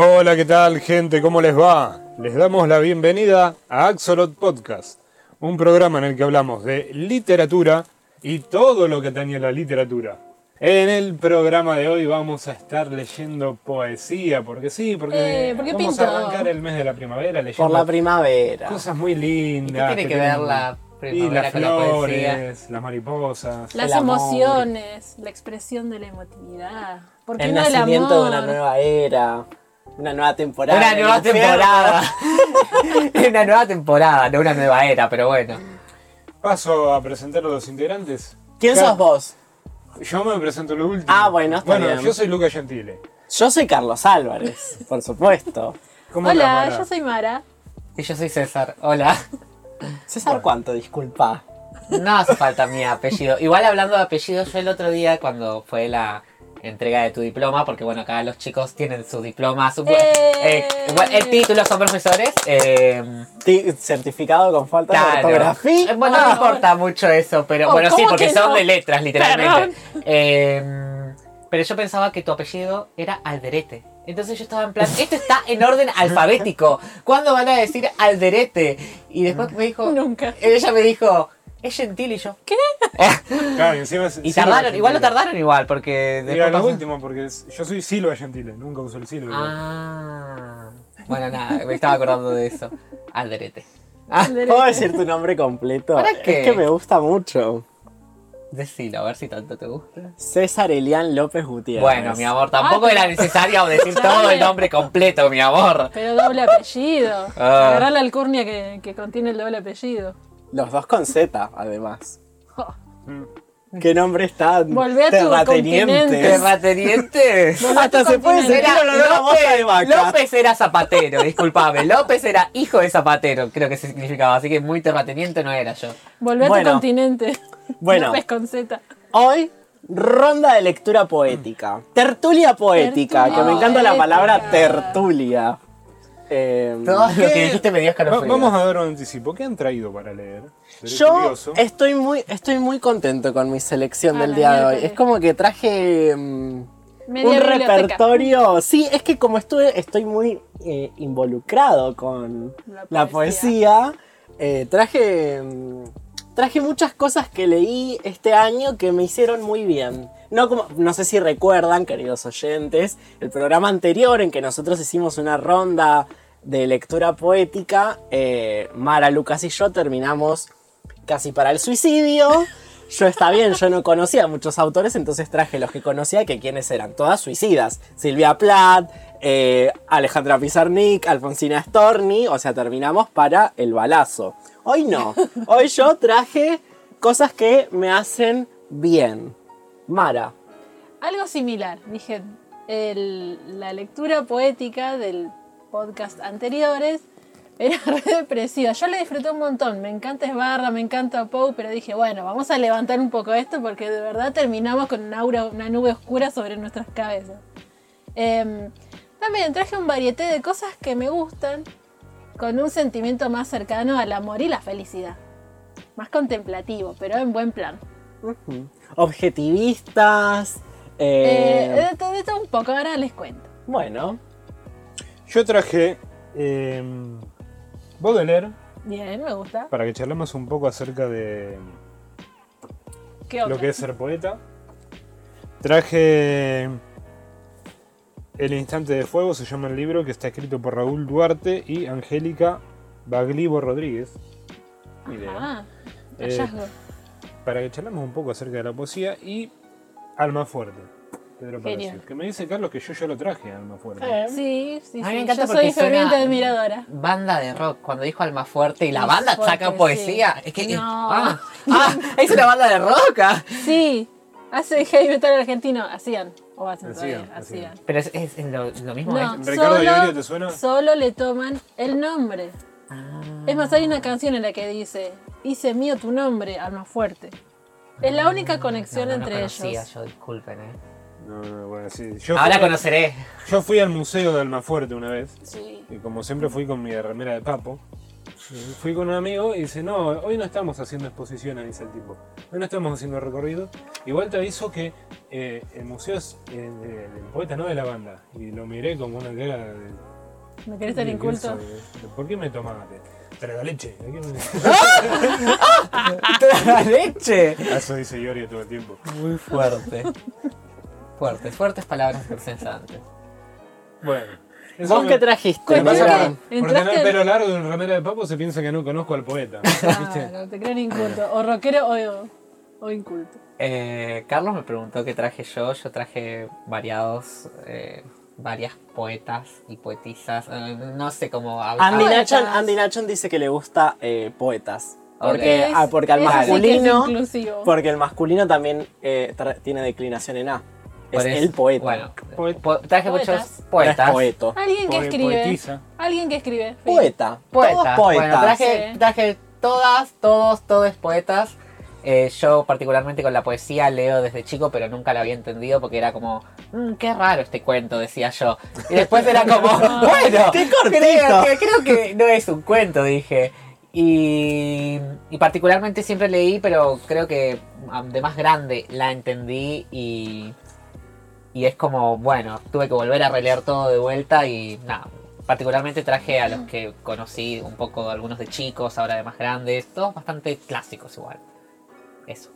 Hola, ¿qué tal gente? ¿Cómo les va? Les damos la bienvenida a Axolot Podcast, un programa en el que hablamos de literatura y todo lo que tenía la literatura. En el programa de hoy vamos a estar leyendo poesía, porque sí, porque Eh, ¿por qué vamos pintó? a arrancar el mes de la primavera Por leyendo la primavera. cosas muy ¿Y qué lindas. tiene que ver la y primavera las con la flores, las mariposas. Las El emociones, la expresión de la emotividad. ¿Por qué El no el nacimiento amor? de una nueva era. Una nueva temporada. Una nueva temporada. una nueva temporada, no una nueva era, pero bueno. Paso a presentar a los integrantes. ¿Quién sos vos? Yo me presento lo último. Ah, bueno, está Bueno, bien. yo soy Luca Gentile. Yo soy Carlos Álvarez, por supuesto. ¿Cómo andás, Hola, Mara? yo soy Mara. Y yo soy César. Hola. César, ¿cuánto? Disculpa. No hace falta mi apellido. Igual hablando de apellidos, yo el otro día cuando fue la entrega de tu diploma, porque bueno, acá los chicos tienen sus diplomas, su- ¡Eh! eh, el título son profesores. eh, Ti- Certificado con falta de ortografía. Eh, Bueno, no importa mucho eso, pero Oh, bueno, sí, ¿cómo porque que son no? de letras, literalmente. Eh, pero yo pensaba que tu apellido era Alderete. Entonces yo estaba en plan, esto está en orden alfabético. ¿Cuándo van a decir Alderete? Y después me dijo, Nunca. ella me dijo, es gentil y yo. ¿Qué? Claro, y encima es Y Silva tardaron, igual lo tardaron igual, porque Mira, después lo pasó- último, porque es- yo soy Silva Gentile, nunca uso el Silva. Ah. Bueno, nada, me estaba acordando de eso. Alderete. Ah, ¿Puedo decir tu nombre completo? ¿Para qué? Es que me gusta mucho. decilo, a ver si tanto te gusta. César Elian López Gutiérrez. Bueno, mi amor, tampoco Ah, era necesario decir todo el nombre completo, mi amor. Pero doble apellido. Ah. Agarrar la alcurnia que, que contiene el doble apellido. Los dos con Z, además. Mm. ¿Qué nombre tan Volvé a tu terratenientes? Hasta se puede sentir a bosta de López, vaca. López era zapatero, disculpame. López era hijo de zapatero, creo que se significaba. Así que muy terrateniente no era yo. Volvé a Bueno. tu continente. Bueno. López con Z. Hoy, ronda de lectura poética. Tertulia poética, Tertulia que me encanta la palabra tertulia. Eh, Todo lo ¿Qué? que dijiste me dio Va- vamos a dar un anticipo. ¿Qué han traído para leer? Seré yo curioso. estoy muy, estoy muy contento con mi selección A del día de hoy. Es como que traje Media un biblioteca. repertorio. Sí, es que como estuve, estoy muy eh, involucrado con La la poesía, eh, traje, mm, traje muchas cosas que leí este año que me hicieron muy bien. No, como, no sé si recuerdan, queridos oyentes, el programa anterior en que nosotros hicimos una ronda de lectura poética, eh, Mara, Lucas y yo terminamos casi para el suicidio. Yo está bien, yo no conocía a muchos autores, entonces traje los que conocía, que quienes eran, todas suicidas. Silvia Plath, eh, Alejandra Pizarnik, Alfonsina Storni, o sea, terminamos para el balazo. Hoy no, hoy yo traje cosas que me hacen bien. Mara, Algo similar. Dije, la lectura poética del podcast anteriores era re. Yo la disfruté un montón. Me encanta Esbarra, me encanta Poe, pero dije, bueno, vamos a levantar un poco esto porque de verdad terminamos con una nube oscura sobre nuestras cabezas. Em, también traje un varieté de cosas que me gustan con un sentimiento más cercano al amor y la felicidad. Más contemplativo, pero en buen plan. objetivistas. Eh, eh, de, todo- de todo un poco, ahora les cuento. bueno, Yo traje eh, Baudelaire Bien, me gusta. para que charlemos un poco acerca de ¿Qué lo que es ser poeta. Traje El Instante de Fuego, se llama el libro, que está escrito por Raúl Duarte y Angélica Baglivo Rodríguez. Idea. Ah, Eh, hallazgo. Para que charlemos un poco acerca de la poesía y Alma Fuerte. Pedro. Que me dice Carlos que yo ya lo traje, Alma Fuerte. eh, sí, sí, A mí sí. me encanta Yo porque soy ferviente admiradora. Banda de rock, cuando dijo Alma Fuerte y la banda Fuerte, saca sí. poesía. Es que. No. Ah, ah, es una banda de rock. ah. Sí, hace heavy metal argentino. Hacían. O hacen todavía. hacían. Hacían. Pero es, es lo, lo mismo. No, ¿eh? ¿Ricardo solo, Iorio te suena? Solo le toman el nombre. Ah. Es más, hay una canción en la que dice: Hice mío tu nombre, alma fuerte. Es la única conexión No, no, no entre conocía ellos. yo, disculpen. ¿eh? No, no, bueno, sí. Yo Ahora fui, conoceré. yo fui al museo de Almafuerte una vez. Sí. Y como siempre fui con mi remera de papo. Fui con un amigo y dice, no, hoy no estamos haciendo exposiciones, dice el tipo. Hoy no estamos haciendo recorrido. Igual te aviso que eh, el museo es eh, de- del poeta, no de la banda. Y lo miré como una cara de... ¿Me querés tan ¿de qué inculto? ¿Por qué me tomaste? Traga leche. ¿De qué me- ¡La leche! Eso dice Ioria todo el tiempo. Muy fuerte. Fuertes, fuertes palabras pensantes. Bueno. Eso ¿Vos qué trajiste? Lo que pasa Cuestión es Mira? que por tener entraste- el pelo largo y un remera de papo se piensa que no conozco al poeta. ¿viste? Claro, te creen inculto. O rockero o, o inculto. Eh, Carlos me preguntó qué traje yo. Yo traje variados, eh, varias poetas y poetisas. eh, no sé cómo hablar. Andy Poetas. Nachon, Andy Nachon dice que le gusta eh, poetas. Porque, Es- ah, porque al sí masculino. porque el masculino también eh, tiene declinación en A. Es eso- el poeta. Bueno, Poet- po- traje Poetas. muchos poetas. Poeto. Alguien que Poe- escribe. poetisa. Alguien que escribe. fin. Poeta. Todos poetas. Bueno, traje, Sí. traje todas, todos, todos poetas. Eh, yo particularmente con la poesía leo desde chico, pero nunca la había entendido porque era como, "Mm, qué raro este cuento, decía yo. Y después era como, bueno, ¡Qué cortito! Creo que, creo que no es un cuento, dije. Y, y particularmente siempre leí, pero creo que de más grande la entendí y, y es como, bueno, tuve que volver a releer todo de vuelta y nada. Particularmente traje a los que conocí un poco, algunos de chicos, ahora de más grandes, todos bastante clásicos igual. Eso.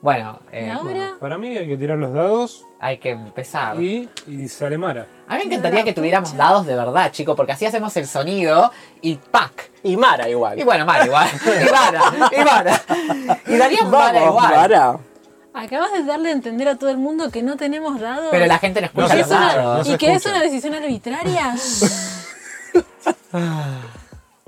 Bueno, eh. Para mí hay que tirar los dados hay que empezar. y, y sale Mara. A mí me encantaría que tuviéramos dados de verdad, chicos, porque así hacemos el sonido y ¡pac! Y Mara igual. Y bueno, Mara igual. Y Mara, y Mara. Y daríamos Mara Vamos, igual. Mara. Acabas de darle a entender a todo el mundo que no tenemos dados. Pero la gente no No escucha se los ¿Es una- dados. no ¿Y que es una decisión arbitraria?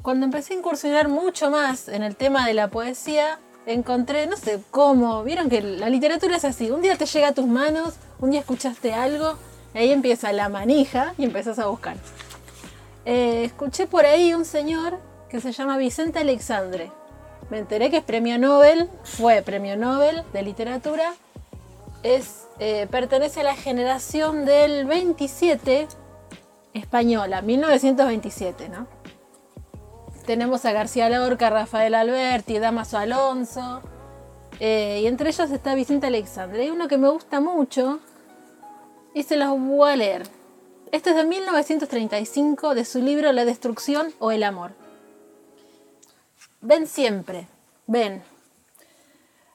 Cuando empecé a incursionar mucho más en el tema de la poesía, encontré, no sé cómo, vieron que la literatura es así, un día te llega a tus manos, un día escuchaste algo, y ahí empieza la manija y empezás a buscar. Eh, escuché por ahí un señor que se llama Vicente Alexandre. Me enteré que es premio Nobel, fue premio Nobel de literatura. Es, eh, pertenece a la generación del 27 española, 1927, ¿no? Tenemos a García Lorca, Rafael Alberti, Damaso Alonso, eh, y entre ellos está Vicente Alexandre. Hay uno que me gusta mucho y se los voy a leer. Este es de 1935 de su libro La destrucción o el amor. Ven siempre, ven.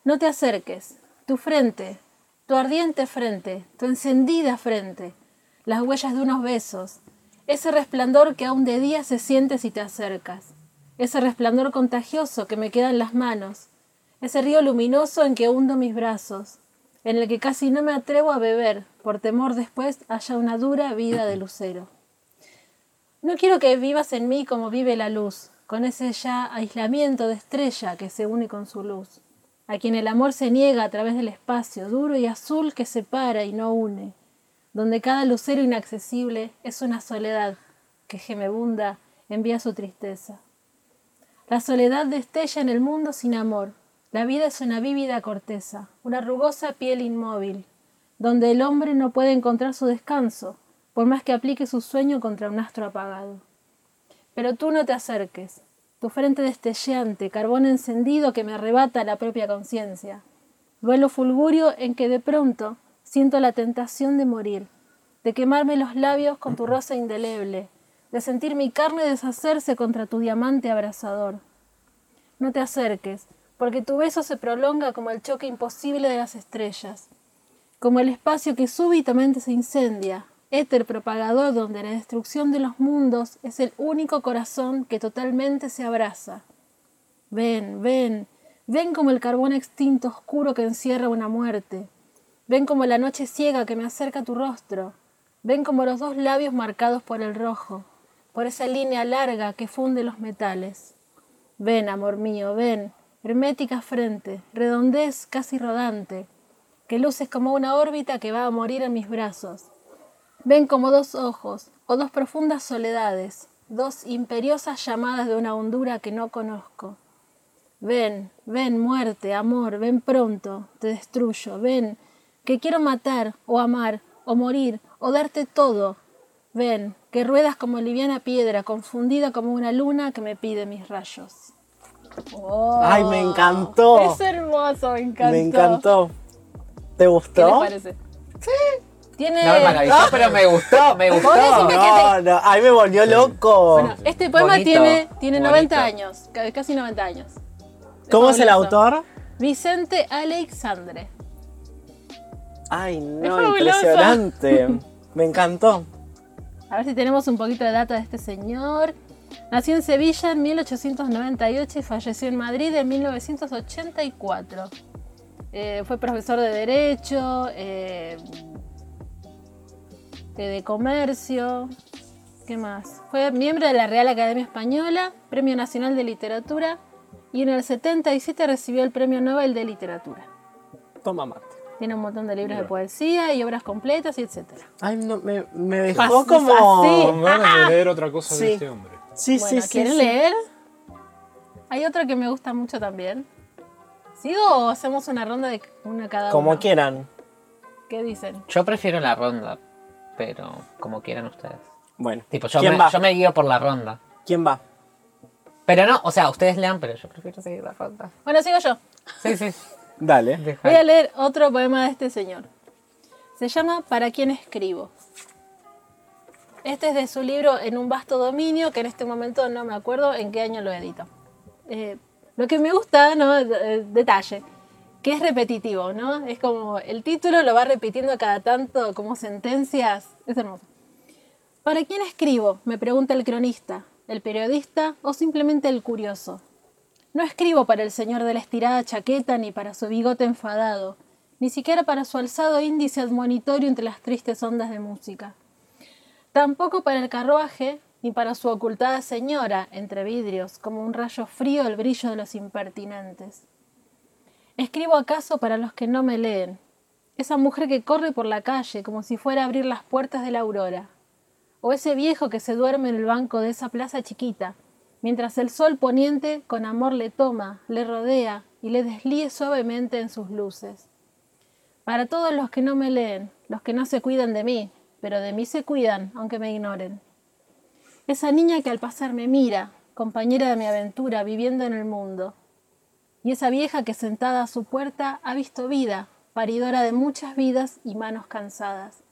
No te acerques. Tu frente, tu ardiente frente, tu encendida frente, las huellas de unos besos, ese resplandor que aún de día se siente si te acercas, ese resplandor contagioso que me queda en las manos, ese río luminoso en que hundo mis brazos, en el que casi no me atrevo a beber, por temor después haya una dura vida de lucero. No quiero que vivas en mí como vive la luz, con ese ya aislamiento de estrella que se une con su luz, a quien el amor se niega a través del espacio duro y azul que separa y no une, donde cada lucero inaccesible es una soledad que gemebunda envía su tristeza. La soledad destella en el mundo sin amor. La vida es una vívida corteza, una rugosa piel inmóvil, donde el hombre no puede encontrar su descanso, por más que aplique su sueño contra un astro apagado. Pero tú no te acerques, tu frente destelleante, carbón encendido que me arrebata la propia conciencia. Duelo fulgurio en que de pronto siento la tentación de morir, de quemarme los labios con tu rosa indeleble, de sentir mi carne deshacerse contra tu diamante abrasador. No te acerques, porque tu beso se prolonga como el choque imposible de las estrellas, como el espacio que súbitamente se incendia, éter propagador donde la destrucción de los mundos es el único corazón que totalmente se abraza. Ven, ven, ven como el carbón extinto oscuro que encierra una muerte. Ven como la noche ciega que me acerca tu rostro. Ven como los dos labios marcados por el rojo, por esa línea larga que funde los metales. Ven, amor mío, ven, hermética frente, redondez casi rodante, que luces como una órbita que va a morir en mis brazos. Ven como dos ojos, o dos profundas soledades, dos imperiosas llamadas de una hondura que no conozco. Ven, ven, muerte, amor, ven pronto, te destruyo, ven, que quiero matar, o amar, o morir, o darte todo, Ven, que ruedas como liviana piedra, confundida como una luna que me pide mis rayos. Oh, Ay, me encantó. Es hermoso, me encantó. Me encantó. ¿Te ¿Qué gustó? les parece? Sí. Tiene. No me maravilló, pero me gustó, me gustó. Podés decirme No, no, ay, me volvió loco. Bueno, este poema Bonito, tiene, tiene 90 bonito. años, ca- casi 90 años. ¿Cómo es el autor? Vicente Alexandre. Ay, no, impresionante. Me encantó. A ver si tenemos un poquito de data de este señor. Nació en Sevilla en 1898 y falleció en Madrid en 1984. Eh, fue profesor de Derecho, eh, de, de Comercio. ¿Qué más? Fue miembro de la Real Academia Española, Premio Nacional de Literatura y en el 77 recibió el Premio Nobel de Literatura. Toma mate. Tiene un montón de libros de poesía y obras completas y etcétera. Ay, no, me, me dejó Pas- como. así. Con ganas de leer otra cosa Sí. de este hombre. Sí, Bueno, sí, sí. ¿quieren sí. leer? Hay otro que me gusta mucho también. ¿Sigo o hacemos una ronda de una cada Como uno? quieran. ¿Qué dicen? Yo prefiero la ronda, pero como quieran ustedes. Bueno. Tipo, yo ¿Quién me, va? yo me guío por la ronda. ¿Quién va? Pero no, o sea, ustedes lean, pero yo prefiero seguir la ronda. Bueno, sigo yo. Sí, sí. Dale. Deja- Voy a leer otro poema de este señor. Se llama ¿Para quién escribo? Este es de su libro En un vasto dominio, que en este momento no me acuerdo en qué año lo edito. Eh, lo que me gusta, ¿no? Detalle, que es repetitivo, ¿no? Es como el título lo va repitiendo cada tanto como sentencias. Es hermoso. ¿Para quién escribo? Me pregunta el cronista, el periodista o simplemente el curioso. No escribo para el señor de la estirada chaqueta ni para su bigote enfadado, ni siquiera para su alzado índice admonitorio entre las tristes ondas de música. Tampoco para el carruaje, ni para su ocultada señora entre vidrios, como un rayo frío el brillo de los impertinentes. Escribo acaso para los que no me leen, esa mujer que corre por la calle como si fuera a abrir las puertas de la aurora, o ese viejo que se duerme en el banco de esa plaza chiquita, mientras el sol poniente con amor le toma, le rodea y le deslíe suavemente en sus luces. Para todos los que no me leen, los que no se cuidan de mí, pero de mí se cuidan, aunque me ignoren. Esa niña que al pasar me mira, compañera de mi aventura, viviendo en el mundo. Y esa vieja que sentada a su puerta ha visto vida, paridora de muchas vidas y manos cansadas.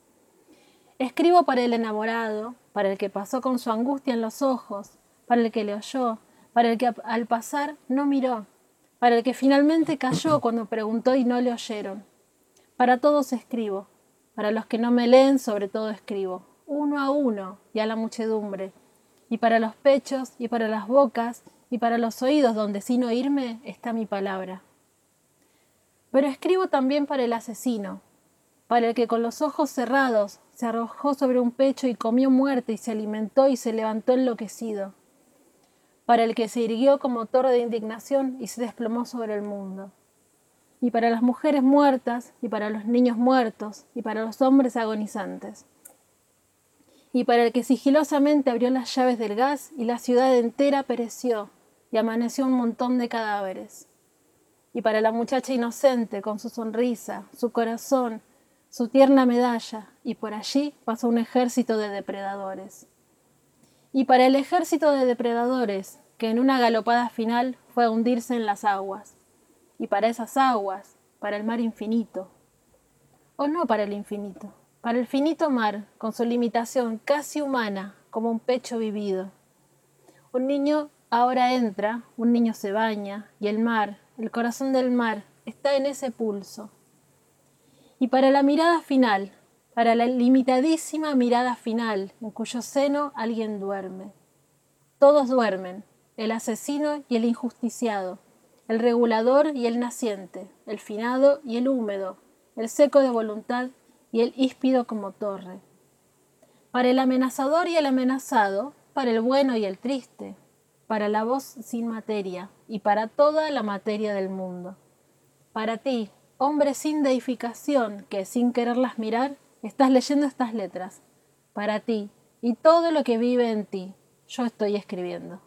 Escribo para el enamorado, para el que pasó con su angustia en los ojos, para el que le oyó, para el que al pasar no miró, para el que finalmente cayó cuando preguntó y no le oyeron. Para todos escribo, para los que no me leen sobre todo escribo, uno a uno y a la muchedumbre, y para los pechos y para las bocas y para los oídos donde sin oírme está mi palabra. Pero escribo también para el asesino, para el que con los ojos cerrados se arrojó sobre un pecho y comió muerte y se alimentó y se levantó enloquecido, para el que se irguió como torre de indignación y se desplomó sobre el mundo, y para las mujeres muertas, y para los niños muertos, y para los hombres agonizantes, y para el que sigilosamente abrió las llaves del gas y la ciudad entera pereció y amaneció un montón de cadáveres, y para la muchacha inocente con su sonrisa, su corazón, su tierna medalla, y por allí pasó un ejército de depredadores. Y para el ejército de depredadores, que en una galopada final fue a hundirse en las aguas, y para esas aguas, para el mar infinito, o no para el infinito, para el finito mar, con su limitación casi humana, como un pecho vivido. Un niño ahora entra, un niño se baña, y el mar, el corazón del mar, está en ese pulso. Y para la mirada final, para la limitadísima mirada final, en cuyo seno alguien duerme. Todos duermen, el asesino y el injusticiado, el regulador y el naciente, el finado y el húmedo, el seco de voluntad y el híspido como torre. Para el amenazador y el amenazado, para el bueno y el triste, para la voz sin materia y para toda la materia del mundo. Para ti, hombre sin deificación, que sin quererlas mirar, estás leyendo estas letras. Para ti y todo lo que vive en ti, yo estoy escribiendo.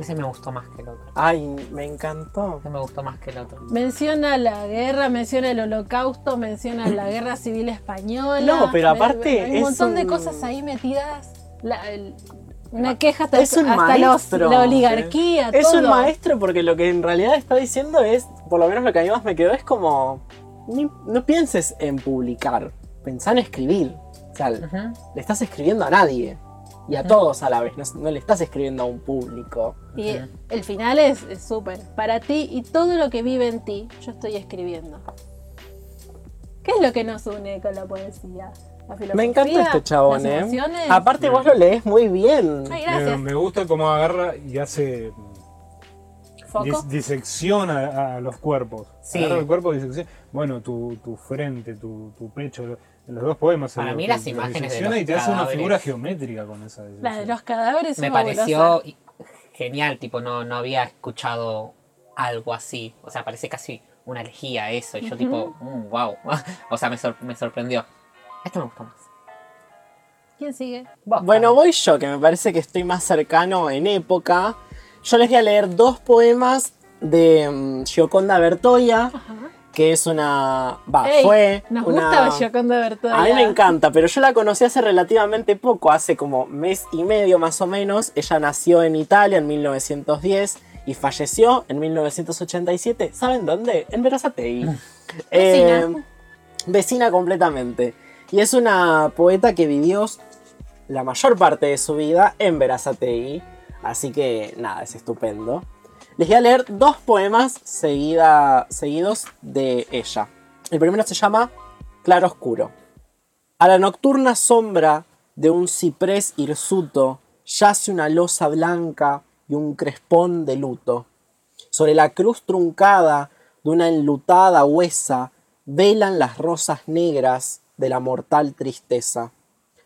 Ese me gustó más que el otro. Ay, me encantó. Ese me gustó más que el otro. Menciona la guerra, menciona el holocausto, menciona la guerra civil española. No, pero aparte Hay un es montón de cosas ahí metidas. La- el- una queja hasta, Es un hasta los- maestro. la oligarquía, Es todo. un maestro porque lo que en realidad está diciendo es, por lo menos lo que a mí más me quedó es como, ni- no pienses en publicar, pensá en escribir. O sea, le estás escribiendo a nadie y a todos a la vez, no, no le estás escribiendo a un público. Y el final es es súper. Para ti y todo lo que vive en ti, yo estoy escribiendo. ¿Qué es lo que nos une con la poesía? La filosofía, Me encanta este chabón, las ¿eh? Aparte vos lo lees muy bien. Ay, Me, gracias. me gusta cómo agarra y hace. Dis- disecciona a, a los cuerpos. Sí. Agarra el cuerpo y disecciona. Bueno, tu, tu frente, tu, tu pecho, en los dos poemas. Para mí lo- las lo imágenes de los y te hace una cadáveres. figura geométrica con esa disección. La de los cadáveres Me pareció genial, tipo, no, no había escuchado algo así. O sea, parece casi una elegía eso. Y yo tipo, wow. o sea, me, sor- me sorprendió. Esto me gustó más. ¿Quién sigue? Vos, Bueno, voy yo, que me parece que estoy más cercano en época. Yo les voy a leer dos poemas de mm, Gioconda Bertoia, que es una... Va, Ey, fue Nos una... gusta Gioconda Bertoia. A mí me encanta, pero yo la conocí hace relativamente poco, hace como mes y medio más o menos. Ella nació en Italia en 1910 y falleció en 1987. ¿Saben dónde? En Verazategui. Eh, Vecina. vecina completamente. Y es una poeta que vivió la mayor parte de su vida en Verazategui. Así que nada, es estupendo. Les voy a leer dos poemas seguida- seguidos de ella. El primero se llama Claro Oscuro. A la nocturna sombra de un ciprés hirsuto yace una losa blanca y un crespón de luto. Sobre la cruz truncada de una enlutada huesa velan las rosas negras de la mortal tristeza.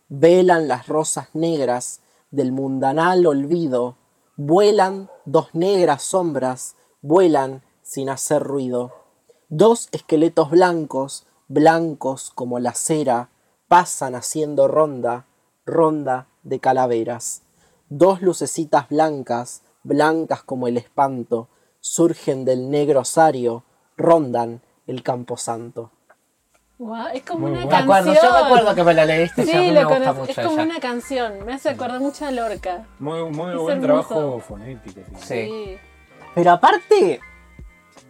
Velan las rosas negras del mundanal olvido. Vuelan dos negras sombras, vuelan sin hacer ruido. Dos esqueletos blancos, blancos como la cera, pasan haciendo ronda, ronda de calaveras. Dos lucecitas blancas, blancas como el espanto, surgen del negro osario, rondan el camposanto. Es como Muy una bueno. Me acuerdo, canción. yo me acuerdo que me la leíste. Sí, lo me gusta mucho Es como ella. una canción. Me hace acordar mucho a Lorca. Muy, muy Es buen hermoso. trabajo fonético. sí. Sí. Pero aparte,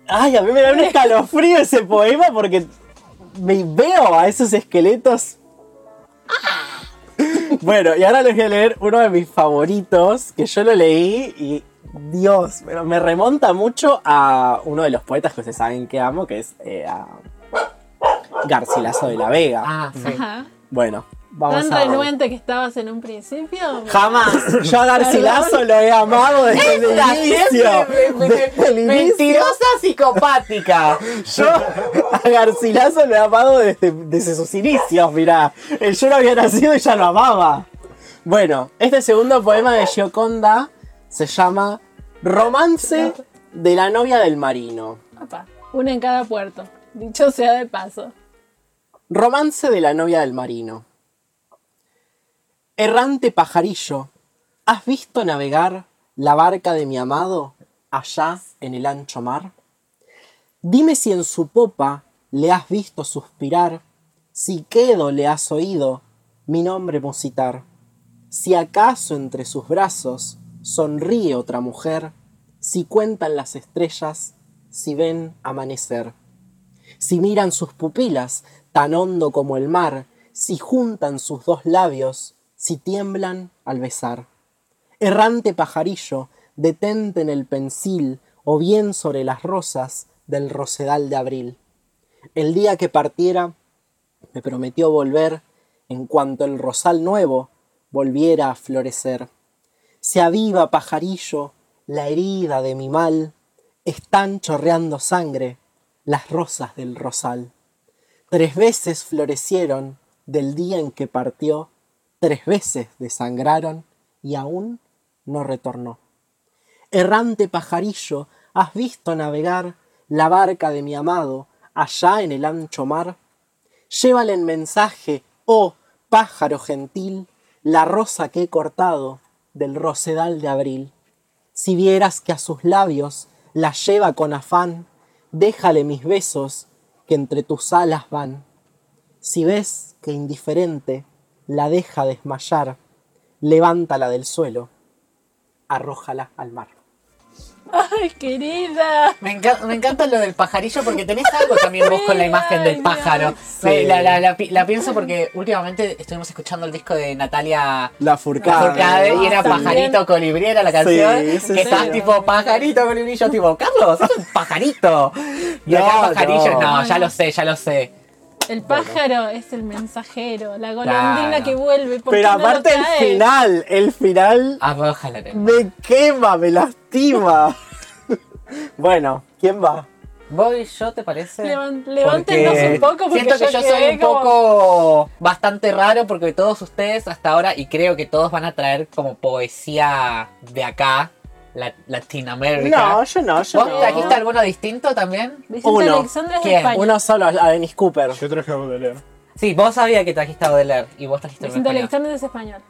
ay, a mí me da un escalofrío ese poema porque me veo a esos esqueletos. Bueno, y ahora les voy a leer uno de mis favoritos, que yo lo leí y Dios, pero me remonta mucho a uno de los poetas que ustedes saben que amo, que es eh, a Garcilaso de la Vega. Ah, sí. Ajá. Bueno, vamos Tan a... renuente que estabas en un principio. Jamás, yo a Garcilaso lo he amado desde el inicio. siempre me- me- Desde el inicio. Mentirosa psicopática. Yo a Garcilaso lo he amado desde, desde sus inicios, mirá. Yo no había nacido y ya lo amaba. Bueno, este segundo poema de Gioconda se llama Romance de la novia del marino. Opa, Una en cada puerto. Dicho sea de paso. Romance de la novia del marino. Errante pajarillo, ¿has visto navegar la barca de mi amado allá en el ancho mar? Dime si en su popa le has visto suspirar, si quedo le has oído mi nombre musitar, si acaso entre sus brazos sonríe otra mujer, si cuentan las estrellas, si ven amanecer si miran sus pupilas tan hondo como el mar, si juntan sus dos labios, si tiemblan al besar. Errante pajarillo, detente en el pensil o bien sobre las rosas del rosedal de abril. El día que partiera, me prometió volver en cuanto el rosal nuevo volviera a florecer. Se aviva, pajarillo, la herida de mi mal, están chorreando sangre las rosas del rosal. Tres veces florecieron del día en que partió, tres veces desangraron y aún no retornó. Errante pajarillo, ¿has visto navegar la barca de mi amado allá en el ancho mar? Llévale en mensaje, oh pájaro gentil, la rosa que he cortado del rosedal de abril. Si vieras que a sus labios la lleva con afán, déjale mis besos que entre tus alas van. Si ves que indiferente la deja desmayar, levántala del suelo, arrójala al mar. Ay, querida. Me, enca- me encanta lo del pajarillo porque tenés algo también vos con la imagen del pájaro. Sí. La, la- la pi- la pienso porque últimamente estuvimos escuchando el disco de Natalia La furcada. Furcade y era También. pajarito colibrí era la canción. Sí, sí, que sí. estás tipo pajarito colibrí. Yo tipo, Carlos, es un pajarito. Y acá No, pajarillo, no. no. ya lo sé, ya lo sé. El pájaro es el mensajero, la golondrina Claro. que vuelve. ¿por qué Pero no aparte el final, el final Arrójala. me quema, me lastima. bueno, ¿quién va? Voy yo, ¿te parece? Levan- levántenos Porque un poco porque siento que yo soy un como- poco bastante raro porque todos ustedes hasta ahora y creo que todos van a traer como poesía de acá, la, Latinoamérica. No, yo no, yo ¿Vos no. trajiste alguno distinto también? Uno. Alexandra es de ¿Quién? España. Uno solo, a Dennis Cooper. Yo traje a Baudelaire. Sí, vos sabías que trajiste a Baudelaire y vos trajiste un Vicente. Alexandra es español.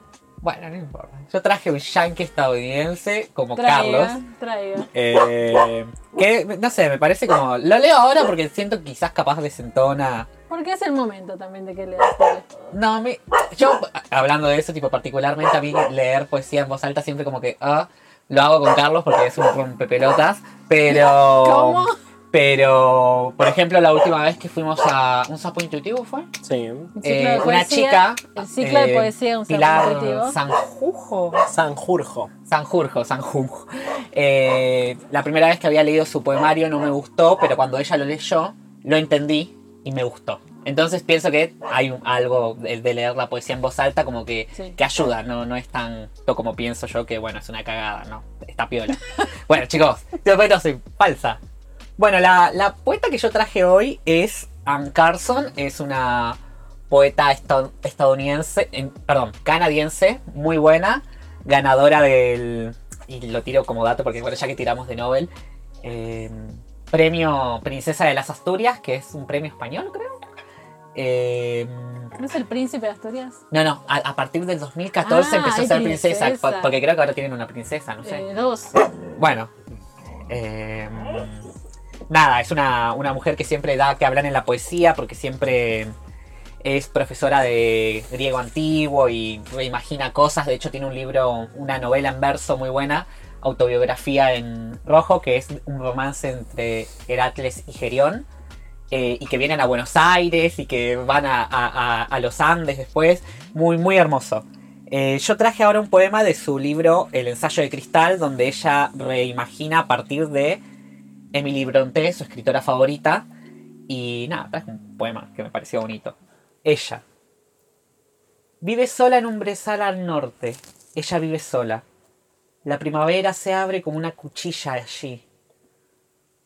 Bueno, no importa. Yo traje un yankee estadounidense como Traiga, Carlos. traiga. Eh, que, no sé, me parece como... Lo leo ahora porque siento quizás capaz desentona... Porque es el momento también de que leas. No, a mí- yo hablando de eso, tipo particularmente a mí leer poesía en voz alta siempre como que ah, lo hago con Carlos porque es un rompepelotas, pero ¿Cómo? pero por ejemplo la última vez que fuimos a un sapo intuitivo fue Sí. Eh, una poesía, chica El ciclo de eh, poesía, un Pilar Pilar Sanjujo Sanjurjo. Sanjurjo, Sanjurjo. Eh, la primera vez que había leído su poemario no me gustó, pero cuando ella lo leyó, lo entendí y me gustó. Entonces pienso que hay un- algo de, de leer la poesía en voz alta como que, Sí. que ayuda, no, no es tan to como pienso yo que bueno, es una cagada, no, está piola. bueno chicos, yo soy falsa. Bueno, la, la poeta que yo traje hoy es Anne Carson, es una poeta esta- estadounidense, en- perdón, canadiense, muy buena, ganadora del, y lo tiro como dato porque bueno, ya que tiramos de Nobel, eh, premio Princesa de las Asturias, que es un premio español creo. Eh, ¿No es el príncipe de Asturias? no, no, a, a partir del 2014 Ah, empezó a ser princesa, princesa. po- porque creo que ahora tienen una princesa, no sé. Eh, dos. Bueno, eh, nada, es una, una mujer que siempre da que hablar en la poesía porque siempre es profesora de griego antiguo y reimagina cosas. De hecho, tiene un libro, una novela en verso muy buena, autobiografía en rojo, que es un romance entre Heracles y Gerión. Eh, y que vienen a Buenos Aires y que van a, a- los Andes después. Muy, muy hermoso. Eh, yo traje ahora un poema de su libro El ensayo de cristal, donde ella reimagina a partir de Emily Bronte, su escritora favorita. Y nada, traje un poema que me pareció bonito. Ella. Vive sola en un brezal al norte. Ella vive sola. La primavera se abre como una cuchilla allí.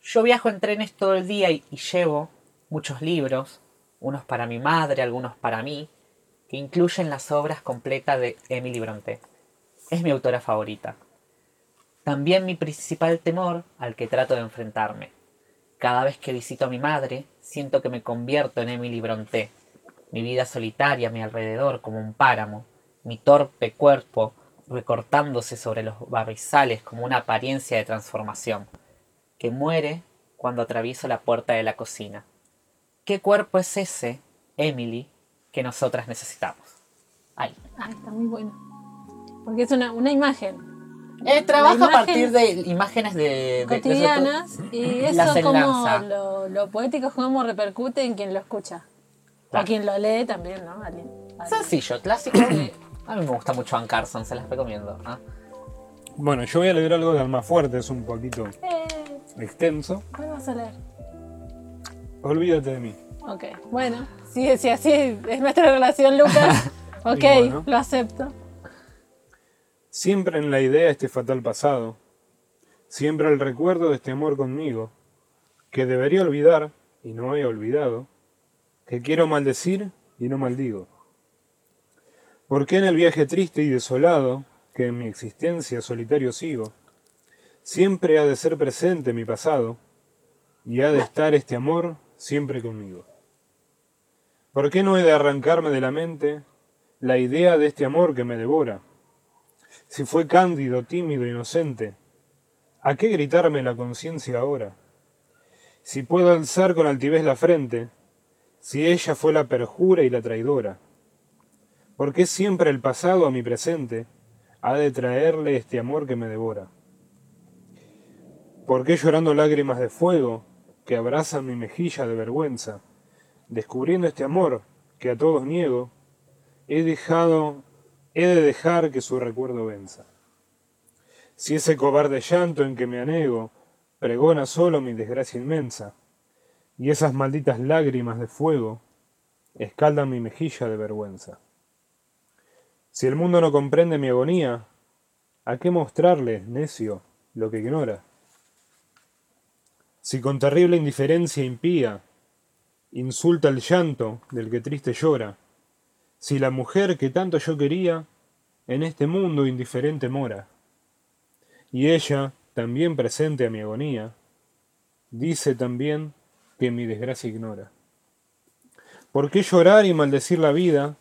Yo viajo en trenes todo el día y llevo muchos libros, unos para mi madre, algunos para mí, que incluyen las obras completas de Emily Bronte. Es mi autora favorita. También mi principal temor al que trato de enfrentarme. Cada vez que visito a mi madre, siento que me convierto en Emily Bronte. Mi vida solitaria a mi alrededor como un páramo, mi torpe cuerpo recortándose sobre los barrizales como una apariencia de transformación, que muere cuando atravieso la puerta de la cocina. ¿Qué cuerpo es ese, Emily, que nosotras necesitamos? Ay. Ah, está muy bueno. Porque es una, una imagen Eh, trabaja a partir de imágenes de, de- de- cotidianas y eso como lo, lo poético es como repercute en quien lo escucha. O Claro. quien lo lee también, ¿no? Alguien- alguien. Sencillo, clásico. A mí me gusta mucho Ann Carson, se las recomiendo. ¿ah? Bueno, yo voy a leer algo de Almafuerte, es un poquito Eh, extenso. ¿Cuál vas a leer? Olvídate de mí. Ok, bueno, si, si así es nuestra relación, Lucas, ok, bueno. lo acepto. Siempre en la idea este fatal pasado, siempre el recuerdo de este amor conmigo, que debería olvidar y no he olvidado, que quiero maldecir y no maldigo. ¿Por qué en el viaje triste y desolado, que en mi existencia solitario sigo, siempre ha de ser presente mi pasado, y ha de estar este amor siempre conmigo? ¿Por qué no he de arrancarme de la mente la idea de este amor que me devora? si fue cándido, tímido, inocente, ¿A qué gritarme la conciencia ahora? Si puedo alzar con altivez la frente, si ella fue la perjura y la traidora, ¿por qué siempre el pasado a mi presente ha de traerle este amor que me devora? ¿Por qué llorando lágrimas de fuego que abrazan mi mejilla de vergüenza, descubriendo este amor que a todos niego, he dejado, he de dejar que su recuerdo venza? Si ese cobarde llanto en que me anego pregona solo mi desgracia inmensa, y esas malditas lágrimas de fuego escaldan mi mejilla de vergüenza. Si el mundo no comprende mi agonía, ¿a qué mostrarle, necio, lo que ignora? Si con terrible indiferencia impía insulta el llanto del que triste llora, si la mujer que tanto yo quería en este mundo indiferente mora, y ella, también presente a mi agonía, dice también que mi desgracia ignora. ¿Por qué llorar y maldecir la vida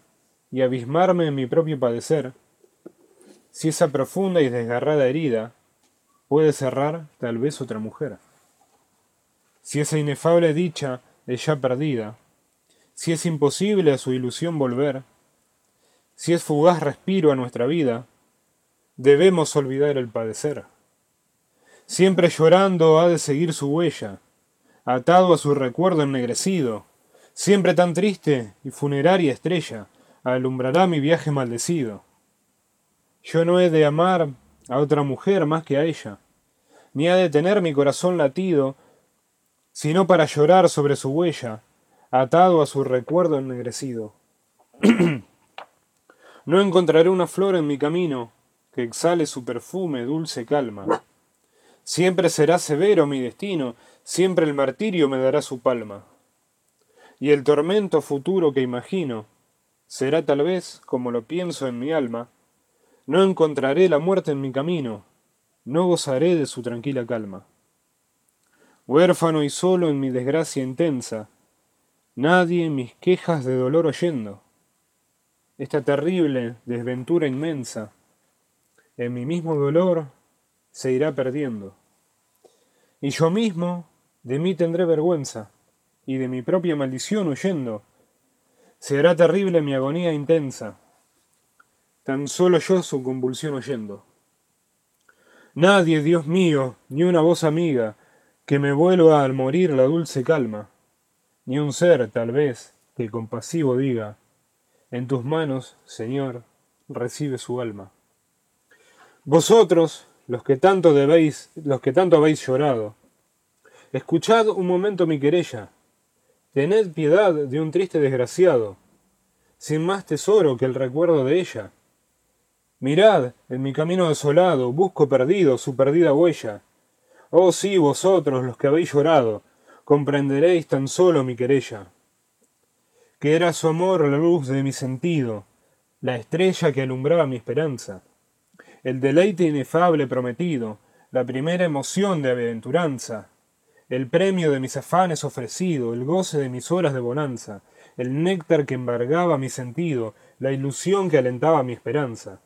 y abismarme en mi propio padecer, si esa profunda y desgarrada herida puede cerrar tal vez otra mujer? Si esa inefable dicha es ya perdida, si es imposible a su ilusión volver, si es fugaz respiro a nuestra vida, debemos olvidar el padecer. Siempre llorando ha de seguir su huella, atado a su recuerdo ennegrecido, siempre tan triste y funeraria estrella, alumbrará mi viaje maldecido. Yo no he de amar a otra mujer más que a ella, ni ha de tener mi corazón latido, sino para llorar sobre su huella, atado a su recuerdo ennegrecido. no encontraré una flor en mi camino que exhale su perfume, dulce calma. Siempre será severo mi destino, siempre el martirio me dará su palma. Y el tormento futuro que imagino será tal vez como lo pienso en mi alma. No encontraré la muerte en mi camino, no gozaré de su tranquila calma. Huérfano y solo en mi desgracia intensa, nadie mis quejas de dolor oyendo. Esta terrible desventura inmensa, en mi mismo dolor se irá perdiendo. Y yo mismo de mí tendré vergüenza, y de mi propia maldición huyendo. Será terrible mi agonía intensa, tan solo yo su convulsión oyendo. Nadie, Dios mío, ni una voz amiga, que me vuelva al morir la dulce calma, ni un ser, tal vez, que compasivo diga, en tus manos, Señor, recibe su alma. Vosotros, los que tanto debéis, los que tanto habéis llorado. Escuchad un momento mi querella. Tened piedad de un triste desgraciado, sin más tesoro que el recuerdo de ella. Mirad, en mi camino desolado, busco perdido su perdida huella. Oh sí, vosotros, los que habéis llorado, comprenderéis tan solo mi querella. Que era su amor la luz de mi sentido, la estrella que alumbraba mi esperanza el deleite inefable prometido, la primera emoción de aventuranza, el premio de mis afanes ofrecido, el goce de mis horas de bonanza, el néctar que embargaba mi sentido, la ilusión que alentaba mi esperanza.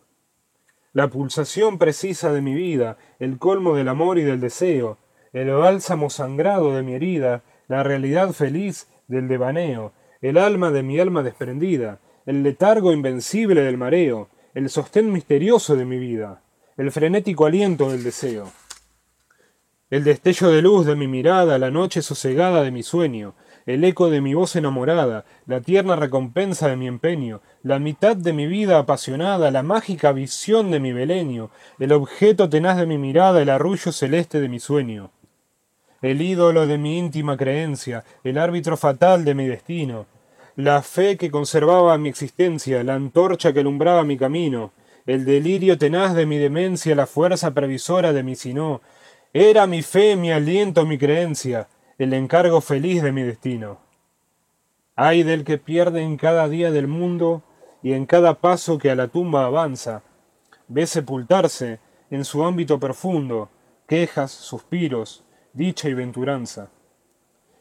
La pulsación precisa de mi vida, el colmo del amor y del deseo, el bálsamo sangrado de mi herida, la realidad feliz del devaneo, el alma de mi alma desprendida, el letargo invencible del mareo, el sostén misterioso de mi vida, el frenético aliento del deseo, el destello de luz de mi mirada, la noche sosegada de mi sueño, el eco de mi voz enamorada, la tierna recompensa de mi empeño, la mitad de mi vida apasionada, la mágica visión de mi beleño, el objeto tenaz de mi mirada, el arrullo celeste de mi sueño, el ídolo de mi íntima creencia, el árbitro fatal de mi destino, la fe que conservaba mi existencia, la antorcha que alumbraba mi camino, el delirio tenaz de mi demencia, la fuerza previsora de mi sino, era mi fe, mi aliento, mi creencia, el encargo feliz de mi destino. Ay del que pierde en cada día del mundo y en cada paso que a la tumba avanza, ve sepultarse en su ámbito profundo quejas, suspiros, dicha y venturanza,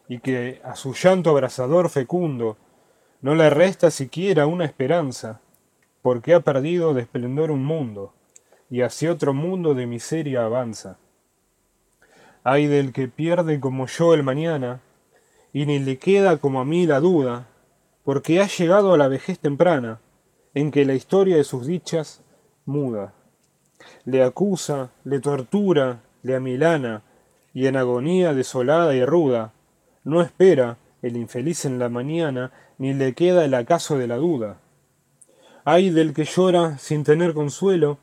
y que a su llanto abrasador fecundo no le resta siquiera una esperanza, porque ha perdido de esplendor un mundo, y hacia otro mundo de miseria avanza. Hay del que pierde como yo el mañana, y ni le queda como a mí la duda, porque ha llegado a la vejez temprana, en que la historia de sus dichas muda. Le acusa, le tortura, le amilana, y en agonía desolada y ruda, no espera el infeliz en la mañana, ni le queda el acaso de la duda. Hay del que llora sin tener consuelo,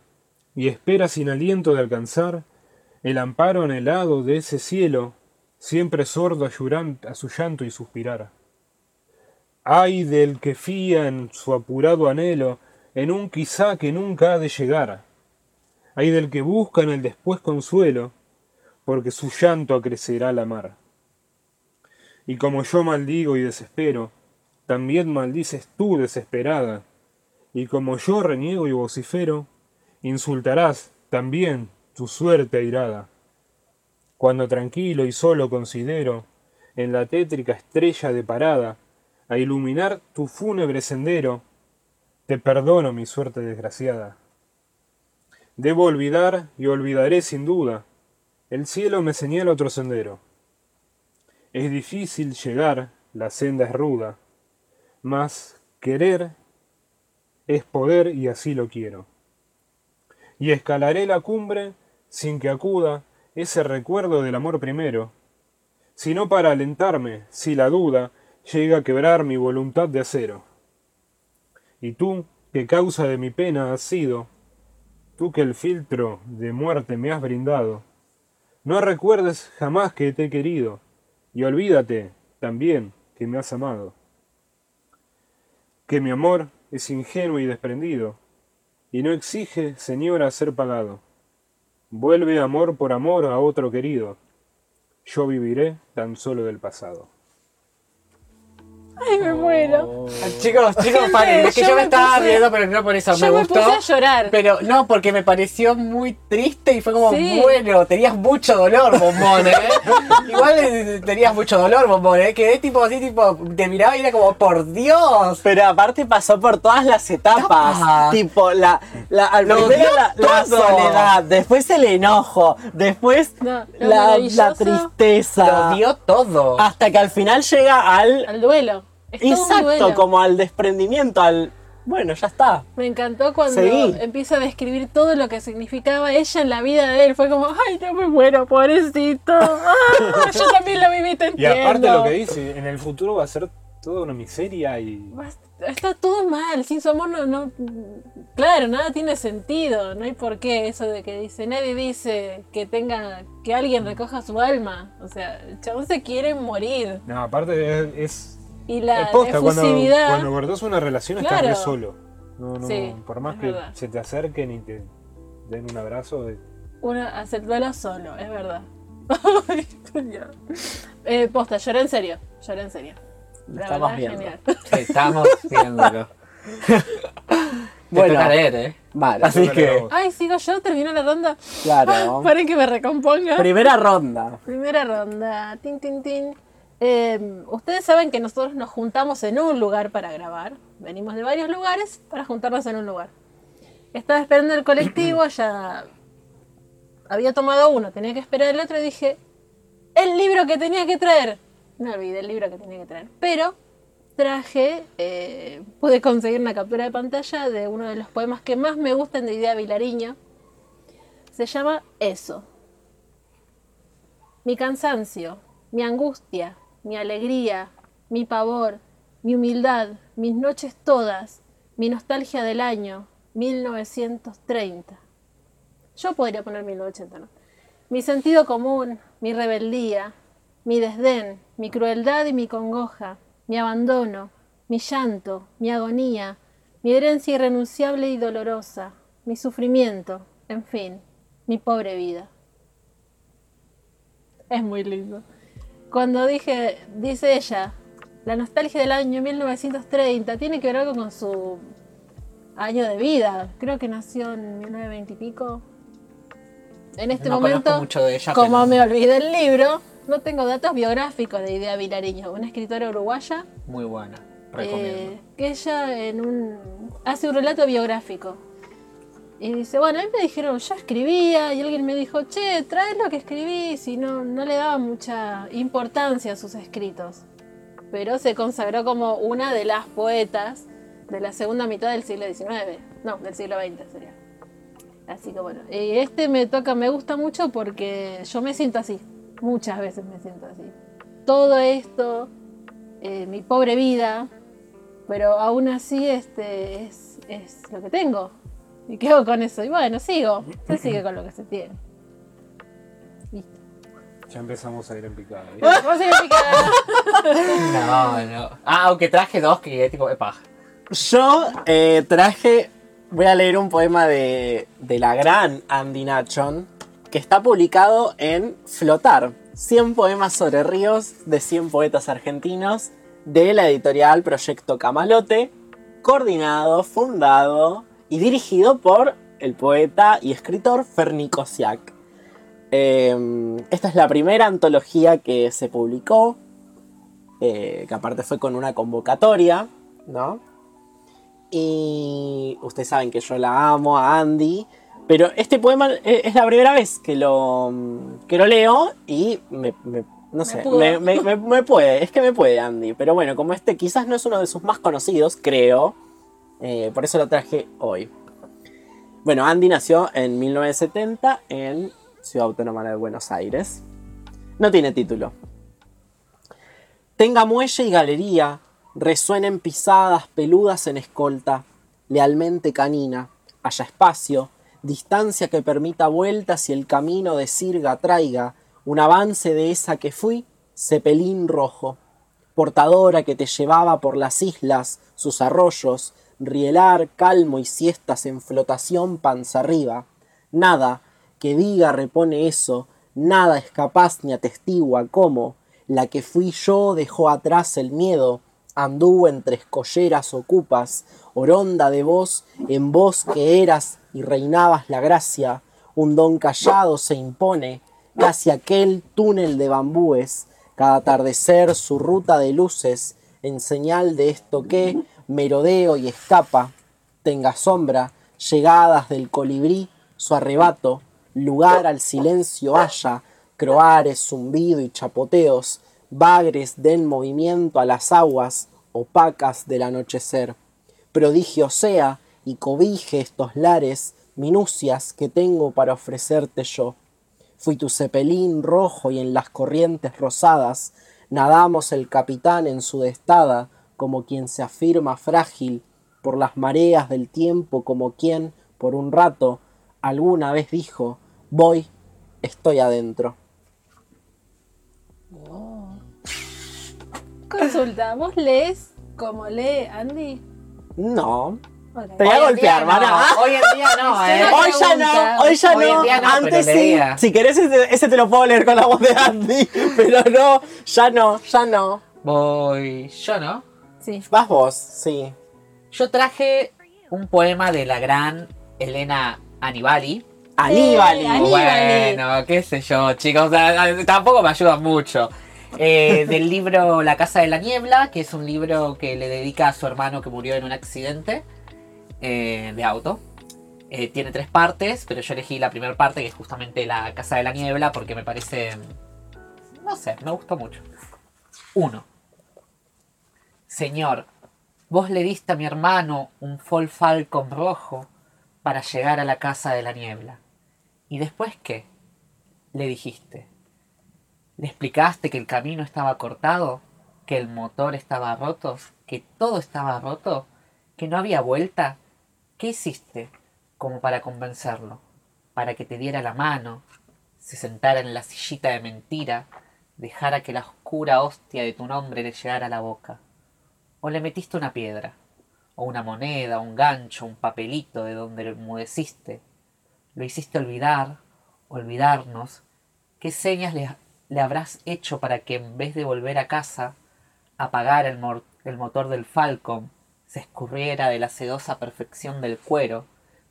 y espera sin aliento de alcanzar el amparo anhelado de ese cielo, siempre sordo a, su llanto y suspirar. Ay del que fía en su apurado anhelo, en un quizá que nunca ha de llegar. Ay del que busca en el después consuelo, porque su llanto acrecerá la mar. Y como yo maldigo y desespero, también maldices tú desesperada. Y como yo reniego y vocifero, insultarás también tu suerte airada. Cuando tranquilo y solo considero, en la tétrica estrella de parada, a iluminar tu fúnebre sendero, te perdono mi suerte desgraciada. Debo olvidar y olvidaré sin duda, el cielo me señala otro sendero. Es difícil llegar, la senda es ruda, mas querer es poder y así lo quiero. Y escalaré la cumbre sin que acuda ese recuerdo del amor primero, sino para alentarme, si la duda llega a quebrar mi voluntad de acero. Y tú, que causa de mi pena has sido, tú que el filtro de muerte me has brindado, no recuerdes jamás que te he querido, y olvídate también que me has amado. Que mi amor es ingenuo y desprendido, y no exige, señora, ser pagado. Vuelve amor por amor a otro querido. Yo viviré tan solo del pasado. Ay, me muero. Chicos, chicos, Gente, paren, es que yo yo me me estaba puse- riendo, pero no por eso yo me me gustó. puse a llorar. Pero no, porque me pareció muy triste y fue como, Sí. bueno, tenías mucho dolor, bombón, ¿eh? Igual eh, tenías mucho dolor, bombón, ¿eh? Quedé tipo así, tipo, te miraba y era como, por Dios. Pero aparte pasó por todas las etapas. Tipo, la, la, al Lo primero la, soledad, después el enojo, después No, la tristeza. Lo dio todo. Hasta que al final llega al. Al duelo. Es Exacto, como al desprendimiento, al. Bueno, ya está. Me encantó cuando Seguí. empieza a describir todo lo que significaba ella en la vida de él. Fue como, ay, no me muero, pobrecito. Ah, yo también lo viví, te Y aparte lo que dice, en el futuro va a ser toda una miseria y... Está todo mal, sin su amor no, no... Claro, nada tiene sentido, no hay por qué eso de que dice, nadie dice que tenga, que alguien recoja su alma. O sea, el chabón se quiere morir. No, aparte es... es Y la es posta, cuando, efusividad... cuando cortás una relación estás re solo. No, no, Sí, por más es que verdad. se te acerquen y te den un abrazo, eh, Uno hace el duelo solo, es verdad. Eh, posta, lloré en serio, lloré en serio. La Estamos verdad, viendo. Sí, estamos viéndolo. Bueno. Leer, ¿eh? Vale, Así que. Ay, sigo yo, terminó la ronda. claro. Para que me recomponga. Primera ronda. Primera ronda. Tin, tin, tin. Eh, ustedes saben que nosotros nos juntamos en un lugar para grabar. Venimos de varios lugares para juntarnos en un lugar. Estaba esperando el colectivo, ya había tomado uno, tenía que esperar el otro y dije, el libro que tenía que traer. Me olvidé el libro que tenía que traer. Pero traje, eh, pude conseguir una captura de pantalla de uno de los poemas que más me gustan de Idea Vilariño. Se llama Eso. Mi cansancio, mi angustia, mi alegría, mi pavor, mi humildad, mis noches todas, mi nostalgia del año 1930. Yo podría poner 1980, ¿no? Mi sentido común, mi rebeldía, mi desdén, mi crueldad y mi congoja, mi abandono, mi llanto, mi agonía, mi herencia irrenunciable y dolorosa, mi sufrimiento, en fin, mi pobre vida. Es muy lindo. Cuando dije, dice ella, la nostalgia del año 1930 tiene que ver algo con su año de vida. Creo que nació en 1920 y pico. En este No momento, mucho de ella, como pero- me olvidé el libro, no tengo datos biográficos de Idea Vilariño, una escritora uruguaya Muy buena. Recomiendo. eh, que ella en un, hace un relato biográfico Y dice, bueno, a mí me dijeron, yo escribía, y alguien me dijo, che, traes lo que escribís, y no, no le daba mucha importancia a sus escritos. Pero se consagró como una de las poetas de la segunda mitad del siglo XIX, no, del siglo XX sería. Así que bueno, y este me toca, me gusta mucho porque yo me siento así, muchas veces me siento así. Todo esto, eh, mi pobre vida, pero aún así este es, es lo que tengo. Y quedo con eso. Y bueno, sigo. Se sigue con lo que se tiene. Listo. Ya empezamos a ir en picada. ¿eh? Vamos a seguir picada. No, no. Ah, aunque traje dos que tipo, epa. Yo eh, traje, voy a leer un poema de, de la gran Andy Nachon, que está publicado en Flotar, 100 poemas sobre ríos de 100 poetas argentinos, de la editorial Proyecto Camalote, coordinado, fundado y dirigido por el poeta y escritor Ferni Kosiak. Eh, esta es la primera antología que se publicó, eh, que aparte fue con una convocatoria, ¿no? Y ustedes saben que yo la amo a Andy. Pero este poema eh, es la primera vez que lo, que lo leo y me, me- no sé, me- me puede, es que me puede Andy. Pero bueno, como este quizás no es uno de sus más conocidos, creo, eh, por eso lo traje hoy. Bueno, Andy nació en 1970 en Ciudad Autónoma de Buenos Aires. No tiene título. Tenga muelle y galería, resuenen pisadas peludas en escolta, lealmente canina, haya espacio, distancia que permita vueltas y el camino de sirga traiga un avance de esa que fui, cepelín rojo, portadora que te llevaba por las islas, sus arroyos, rielar calmo y siestas en flotación panza arriba. Nada que diga repone eso, nada es capaz ni atestigua cómo. La que fui yo dejó atrás el miedo, anduvo entre escolleras ocupas, oronda de voz, en voz que eras y reinabas la gracia, un don callado se impone, casi aquel túnel de bambúes, cada atardecer su ruta de luces, en señal de esto que, merodeo y escapa, tenga sombra, llegadas del colibrí, su arrebato, lugar al silencio haya, croares, zumbido y chapoteos, bagres den movimiento a las aguas opacas del anochecer. Prodigio sea y cobije estos lares, minucias que tengo para ofrecerte yo. Fui tu cepelín rojo y en las corrientes rosadas nadamos el capitán en su destada, como quien se afirma frágil por las mareas del tiempo, como quien, por un rato, alguna vez dijo, voy, estoy adentro. Consulta, ¿vos lees como lee Andy? No. Te voy a golpear, día no. Hoy en día no, eh. Hoy ya no, hoy ya Hoy no. Antes sí. leía. Si querés, ese, ese te lo puedo leer con la voz de Andy. Pero no, ya no, ya no. Voy yo, ¿no? Sí. Vas vos, sí. Yo traje un poema de la gran Elena Anibali. Aníbal. Eh, Aníbali. Bueno, qué sé yo, chicos, tampoco me ayuda mucho. Eh, del libro La Casa de la Niebla, que es un libro que le dedica a su hermano que murió en un accidente eh, de auto. Eh, tiene tres partes, pero yo elegí la primera parte, que es justamente La Casa de la Niebla, porque me parece... No sé, me gustó mucho. Uno. Señor, vos le diste a mi hermano un Fall Falcon rojo para llegar a la Casa de la Niebla. ¿Y después qué? Le dijiste. ¿Le explicaste que el camino estaba cortado? ¿Que el motor estaba roto? ¿Que todo estaba roto? ¿Que no había vuelta? ¿Qué hiciste como para convencerlo? Para que te diera la mano, se sentara en la sillita de mentira, dejara que la oscura hostia de tu nombre le llegara a la boca. O le metiste una piedra, o una moneda, un gancho, un papelito de donde lo enmudeciste. Lo hiciste olvidar, olvidarnos. ¿Qué señas le, habrás hecho para que en vez de volver a casa, apagar el, el motor del Falcon, se escurriera de la sedosa perfección del cuero,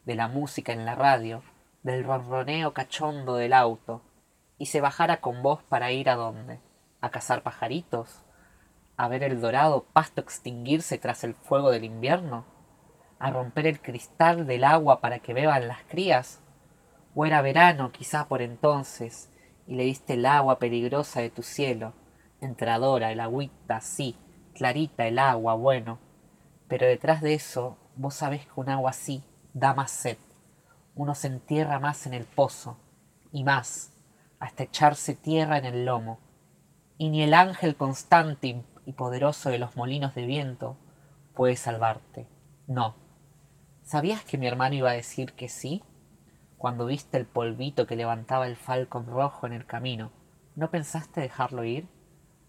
de la música en la radio, del ronroneo cachondo del auto, y se bajara con vos para ir a dónde? ¿A cazar pajaritos? ¿A ver el dorado pasto extinguirse tras el fuego del invierno? a romper el cristal del agua para que beban las crías? ¿O era verano quizá por entonces y le diste el agua peligrosa de tu cielo? Entradora, el agüita, sí, clarita el agua, bueno. Pero detrás de eso, vos sabés que un agua así da más sed. Uno se entierra más en el pozo, y más, hasta echarse tierra en el lomo. Y ni el ángel constante y poderoso de los molinos de viento puede salvarte. No. ¿Sabías que mi hermano iba a decir que sí? Cuando viste el polvito que levantaba el falcón rojo en el camino, ¿no pensaste dejarlo ir?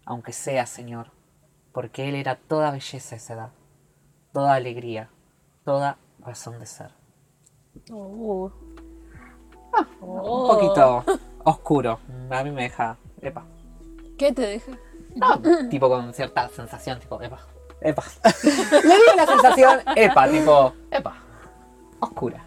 Aunque sea, señor, porque él era toda belleza a esa edad, toda alegría, toda razón de ser. Uh. Un poquito oscuro, a mí me deja, epa, ¿Qué te deja? Tipo con cierta sensación, tipo, epa, epa. Le digo la sensación, epa, tipo, epa, oscura.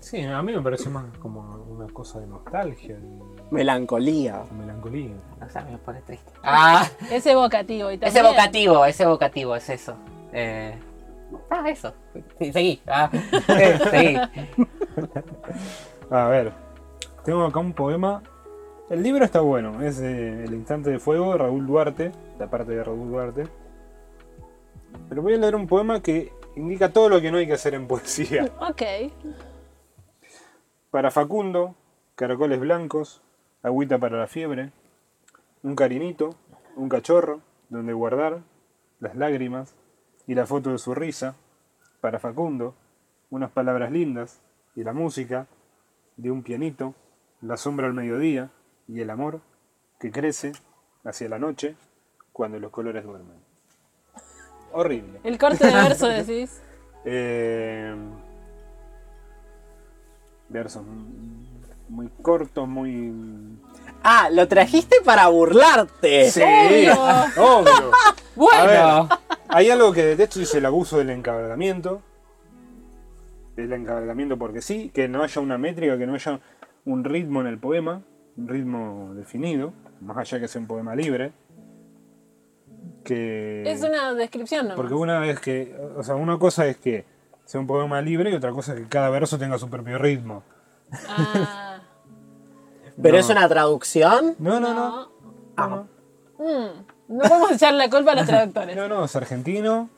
Sí, a mí me parece más como una cosa de nostalgia y Melancolía. melancolía. O sea, me pone triste. Ah, Es evocativo y es también. evocativo, es evocativo, es eso. Eh, ah, eso. Sí, seguí. Ah, eh, seguí. A ver, tengo acá un poema. El libro está bueno, es de El Instante de Fuego de Raúl Duarte, la parte de Raúl Duarte. Pero voy a leer un poema que indica todo lo que no hay que hacer en poesía. Ok. Para Facundo, caracoles blancos, agüita para la fiebre, un carinito, un cachorro, donde guardar las lágrimas y la foto de su risa. Para Facundo, unas palabras lindas y la música de un pianito, la sombra al mediodía y el amor que crece hacia la noche cuando los colores duermen. Horrible. El corte de verso decís. Eh, versos muy cortos, muy... Ah, lo trajiste para burlarte. Sí, obvio. Bueno. A ver, hay algo que detesto y es el abuso del encabalgamiento. El encabalgamiento porque sí, que no haya una métrica, que no haya un ritmo en el poema, ritmo definido, más allá que sea un poema libre. Que... Es una descripción, ¿no? Porque una vez que, o sea, una cosa es que sea un poema libre y otra cosa es que cada verso tenga su propio ritmo. Ah, Pero No. es una traducción. No, no, no. no. Ah. No, Mm, no podemos echar la culpa a los traductores. no, no, es argentino.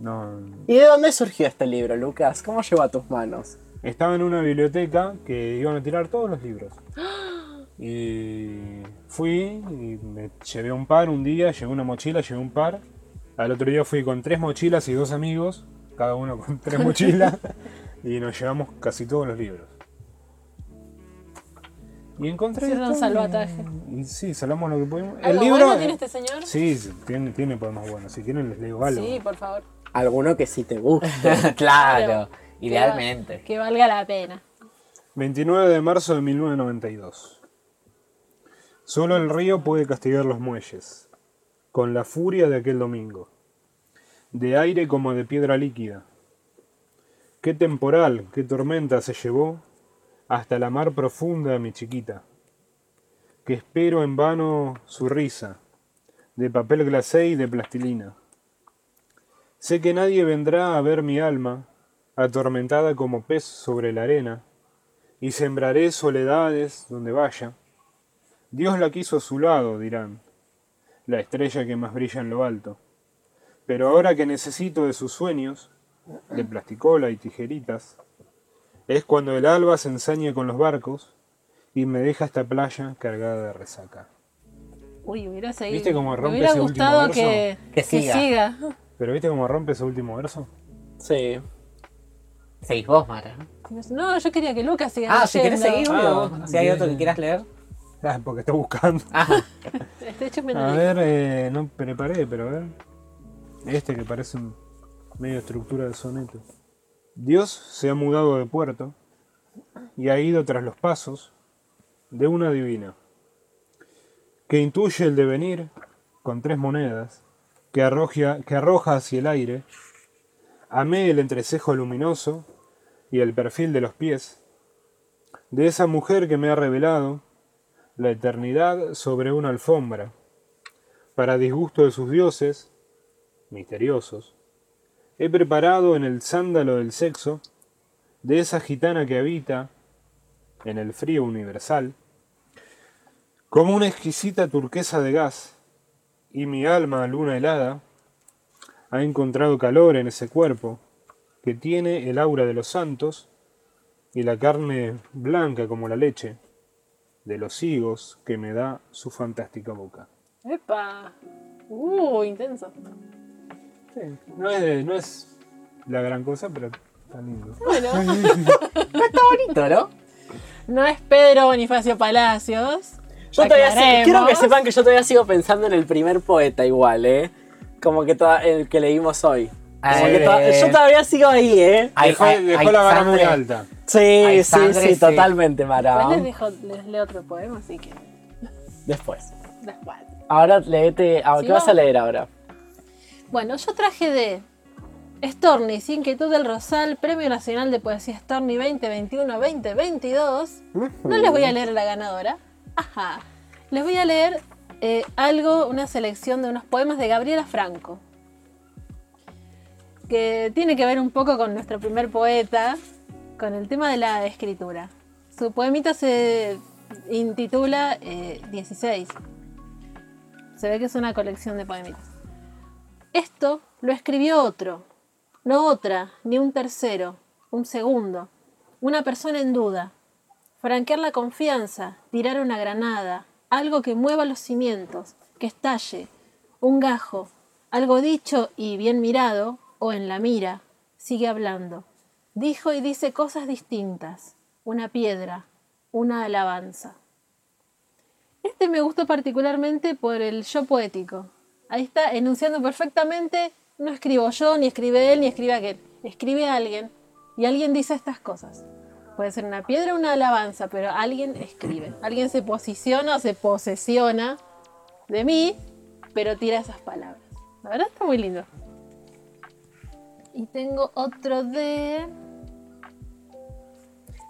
No. ¿Y de dónde surgió este libro, Lucas? ¿Cómo llegó a tus manos? Estaba en una biblioteca que iban a tirar todos los libros. Y fui y me llevé un par un día, llevé una mochila, llevé un par. Al otro día fui con tres mochilas y dos amigos, cada uno con tres mochilas, y nos llevamos casi todos los libros. Y encontré. Hicieron esto salvataje. Y, y sí, salvamos lo que pudimos. El ¿Algo libro. bueno tiene este señor? Sí, tiene, tiene poemas buenos. Si quieren les leo algo. Sí, por favor. Alguno que sí te guste. claro, idealmente. va- Que valga la pena. 29 de marzo de 1992. Solo el río puede castigar los muelles, con la furia de aquel domingo, de aire como de piedra líquida. Qué temporal, qué tormenta se llevó hasta la mar profunda mi chiquita, que espero en vano su risa, de papel glacé y de plastilina. Sé que nadie vendrá a ver mi alma, atormentada como pez sobre la arena, y sembraré soledades donde vaya. Dios la quiso a su lado, dirán, la estrella que más brilla en lo alto. Pero ahora que necesito de sus sueños, de plasticola y tijeritas, es cuando el alba se ensaña con los barcos y me deja esta playa cargada de resaca. Uy, hubiera seguido. ¿Viste cómo Me rompe hubiera ese último gustado verso? que, Que siga. Pero ¿viste cómo rompe ese último verso? Sí. Seguís vos, Mara. No, yo quería que Lucas siga Ah, si querés leyendo. seguir, Ah. Si hay bien. otro que quieras leer. Ah, porque está buscando. Ajá. Este, A ver, eh, no preparé, pero a ver. Este que parece un medio estructura de soneto. Dios se ha mudado de puerto y ha ido tras los pasos de una divina, que intuye el devenir con tres monedas, que arroja, que arroja hacia el aire, amé el entrecejo luminoso y el perfil de los pies, de esa mujer que me ha revelado la eternidad sobre una alfombra, para disgusto de sus dioses, misteriosos, he preparado en el sándalo del sexo, de esa gitana que habita en el frío universal, como una exquisita turquesa de gas, y mi alma, luna helada, ha encontrado calor en ese cuerpo que tiene el aura de los santos y la carne blanca como la leche de los higos que me da su fantástica boca. ¡Epa! ¡Uh! Intenso. Sí, no, es, no es la gran cosa, pero está lindo. Bueno, Bonito, ¿no? no es Pedro Bonifacio Palacios. Yo todavía Aclaremos. quiero que sepan que yo todavía sigo pensando en el primer poeta igual, ¿eh? Como que toda- el que leímos hoy. Eh, yo todavía sigo ahí, ¿eh? Dejó, ay, dejó ay, la vara muy alta. Sí, Ay, sí, sangre, sí, sí. totalmente, Mara. Después les, dejo, les leo otro poema, así que Después. después. Ahora leete. ah, ¿Qué vas a leer ahora? Bueno, yo traje de Storni, Inquietud del Rosal, Premio Nacional de Poesía Storni 2021-2022. No les voy a leer la ganadora. Ajá. Les voy a leer eh, algo, una selección de unos poemas de Gabriela Franco. Que tiene que ver un poco con nuestro primer poeta, con el tema de la escritura. Su poemita se intitula eh, 16. Se ve que es una colección de poemitas. Esto lo escribió otro, no otra, ni un tercero, un segundo, una persona en duda. Franquear la confianza, tirar una granada, algo que mueva los cimientos, que estalle, un gajo, algo dicho y bien mirado, o en la mira, sigue hablando. Dijo y dice cosas distintas, una piedra, una alabanza. Este me gustó particularmente por el yo poético. Ahí está enunciando perfectamente, no escribo yo, ni escribe él, ni escribe aquel. Escribe alguien y alguien dice estas cosas. Puede ser una piedra o una alabanza, pero alguien escribe. Alguien se posiciona o se posesiona de mí, pero tira esas palabras. La verdad está muy lindo. Y tengo otro de...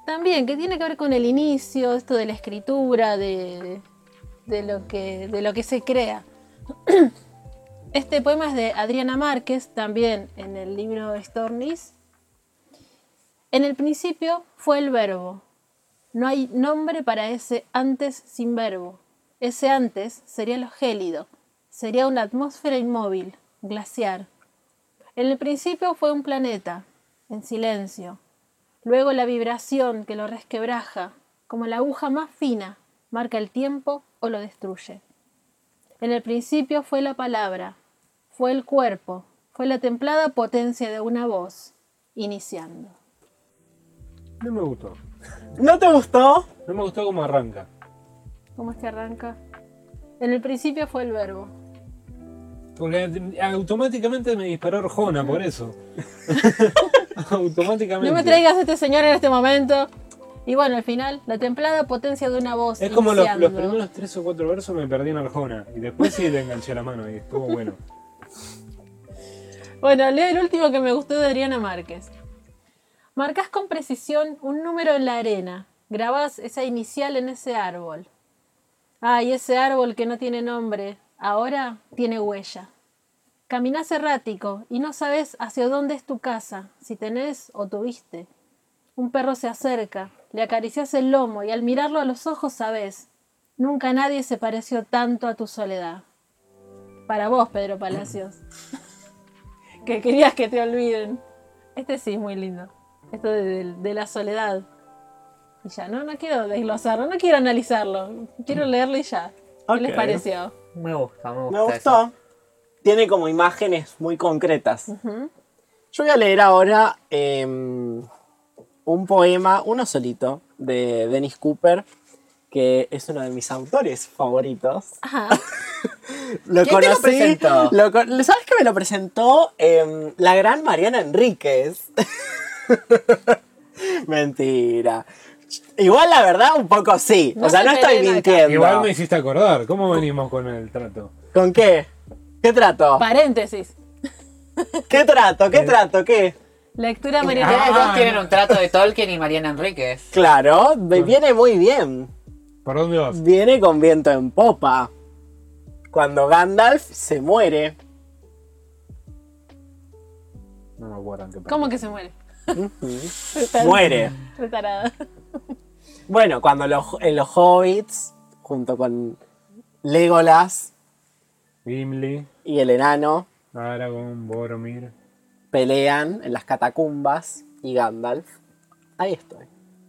También, que tiene que ver con el inicio, esto de la escritura, de, de, lo, que, de lo que se crea. Este poema es de Adriana Márquez, también en el libro Stornis. En el principio fue el verbo. No hay nombre para ese antes sin verbo. Ese antes sería lo gélido, sería una atmósfera inmóvil, glaciar. En el principio fue un planeta, en silencio. Luego la vibración que lo resquebraja, como la aguja más fina, marca el tiempo o lo destruye. En el principio fue la palabra, fue el cuerpo, fue la templada potencia de una voz, iniciando. No me gustó. ¿No te gustó? No me gustó cómo arranca. ¿Cómo es que arranca? En el principio fue el verbo. Porque automáticamente me disparó Arjona, por eso. automáticamente. No me traigas a este señor en este momento. Y bueno, al final, la templada potencia de una voz. Es como los, primeros tres o cuatro versos me perdí en Arjona. Y después sí le enganché la mano y estuvo bueno. Bueno, leo el último que me gustó de Adriana Márquez. Marcás con precisión un número en la arena. Grabás esa inicial en ese árbol. Ay, ese árbol que no tiene nombre, ahora tiene huella. Caminás errático y no sabes hacia dónde es tu casa, si tenés o tuviste. Un perro se acerca, le acaricias el lomo y al mirarlo a los ojos sabes, nunca nadie se pareció tanto a tu soledad. Para vos, Pedro Palacios que querías que te olviden. Este sí es muy lindo. Esto de, de- de la soledad. Y ya, no, no quiero desglosarlo, no quiero analizarlo. Quiero leerlo y ya. ¿Qué les pareció? Me gusta, me gusta. Me eso. gustó. Tiene como imágenes muy concretas. Yo voy a leer ahora em, un poema, uno solito, de Dennis Cooper, que es uno de mis autores favoritos. Ajá. Lo ¿Quién te lo conocí. presentó? lo ¿Sabes que me lo presentó em, la gran Mariana Enríquez? Mentira. Igual la verdad, un poco sí. No o sea, se no estoy mintiendo. Igual me hiciste acordar. ¿Cómo venimos con el trato? ¿Con qué? ¿Qué trato? Paréntesis. ¿Qué trato? ¿Qué trato? ¿Qué? Lectura Ustedes Mariana. Ah, dos tienen un trato de Tolkien y Mariana Enríquez. Claro, viene muy bien. ¿Por dónde vas? Viene con viento en popa. Cuando Gandalf se muere. No me acuerdo en qué parte. ¿Cómo que se muere? Muere. Retarada. Bueno, cuando los, en los hobbits, junto con Legolas Gimli, y el enano, Aragorn, Boromir. pelean en las catacumbas y Gandalf. Ahí estoy.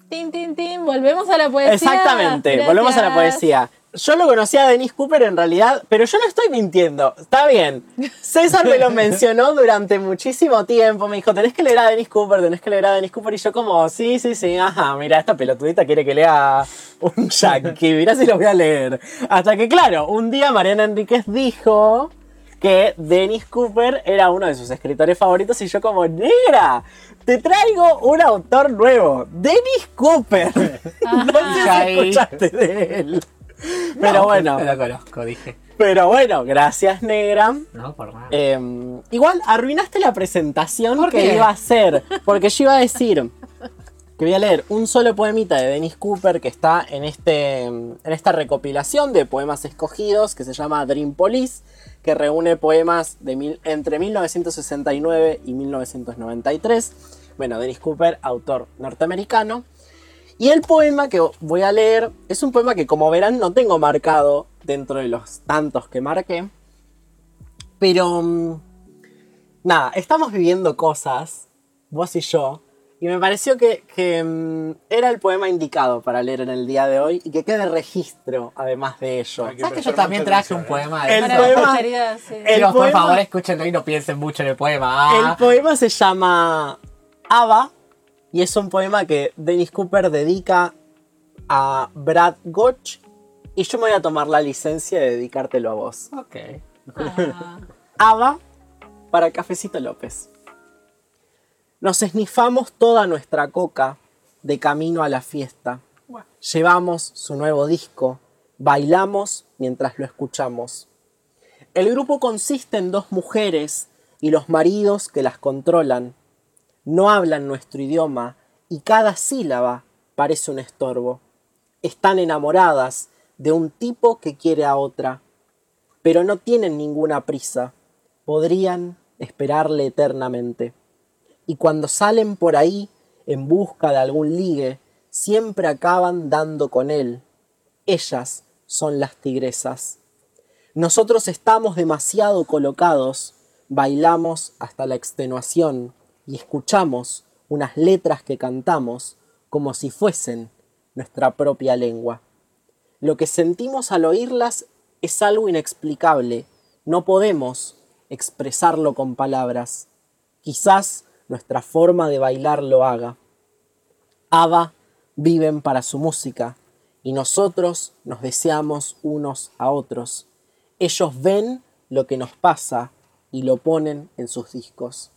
Tin, tin, tin. Volvemos a la poesía. Exactamente, volvemos a la poesía. Yo lo conocía a Dennis Cooper en realidad, pero yo no estoy mintiendo. Está bien. César me lo mencionó durante muchísimo tiempo. Me dijo, tenés que leer a Dennis Cooper, tenés que leer a Dennis Cooper. Y yo como, sí, sí, sí, ajá, mira, esta pelotudita quiere que lea un yankee. Mirá si lo voy a leer. Hasta que, claro, un día Mariana Enríquez dijo que Dennis Cooper era uno de sus escritores favoritos y yo como, negra, te traigo un autor nuevo, Dennis Cooper. no sé si Ahí. escuchaste de él. Pero bueno, No lo conozco, dije. pero bueno, gracias negra. No, por nada. Eh, igual arruinaste la presentación ¿Por que qué? iba a hacer, porque yo iba a decir que voy a leer un solo poemita de Dennis Cooper que está en, este, en esta recopilación de poemas escogidos que se llama Dream Police, que reúne poemas de mil- entre 1969 y 1993. Bueno, Dennis Cooper, autor norteamericano. Y el poema que voy a leer es un poema que como verán no tengo marcado dentro de los tantos que marqué. Pero mm, nada, estamos viviendo cosas, vos y yo, y me pareció que, que, mm, era el poema indicado para leer en el día de hoy y que quede registro además de ello. Hay que ¿Sabes que yo también traje un poema? El de la poema- sí. el Chicos, por poema- favor, escúchenlo y no piensen mucho en el poema. El Ah, poema se llama Ava y es un poema que Dennis Cooper dedica a Brad Gotch y yo me voy a tomar la licencia de dedicártelo a vos. ok. Ah, Ava para Cafecito López. Nos esnifamos toda nuestra coca de camino a la fiesta. Llevamos su nuevo disco, bailamos mientras lo escuchamos. El grupo consiste en dos mujeres y los maridos que las controlan. No hablan nuestro idioma y cada sílaba parece un estorbo. Están enamoradas de un tipo que quiere a otra pero no tienen ninguna prisa. Podrían esperarle eternamente. Y cuando salen por ahí en busca de algún ligue, siempre acaban dando con él. Ellas son las tigresas. Nosotros estamos demasiado colocados, bailamos hasta la extenuación y escuchamos unas letras que cantamos como si fuesen nuestra propia lengua. Lo que sentimos al oírlas es algo inexplicable. No podemos expresarlo con palabras. Quizás nuestra forma de bailar lo haga. Ava viven para su música y nosotros nos deseamos unos a otros. Ellos ven lo que nos pasa y lo ponen en sus discos.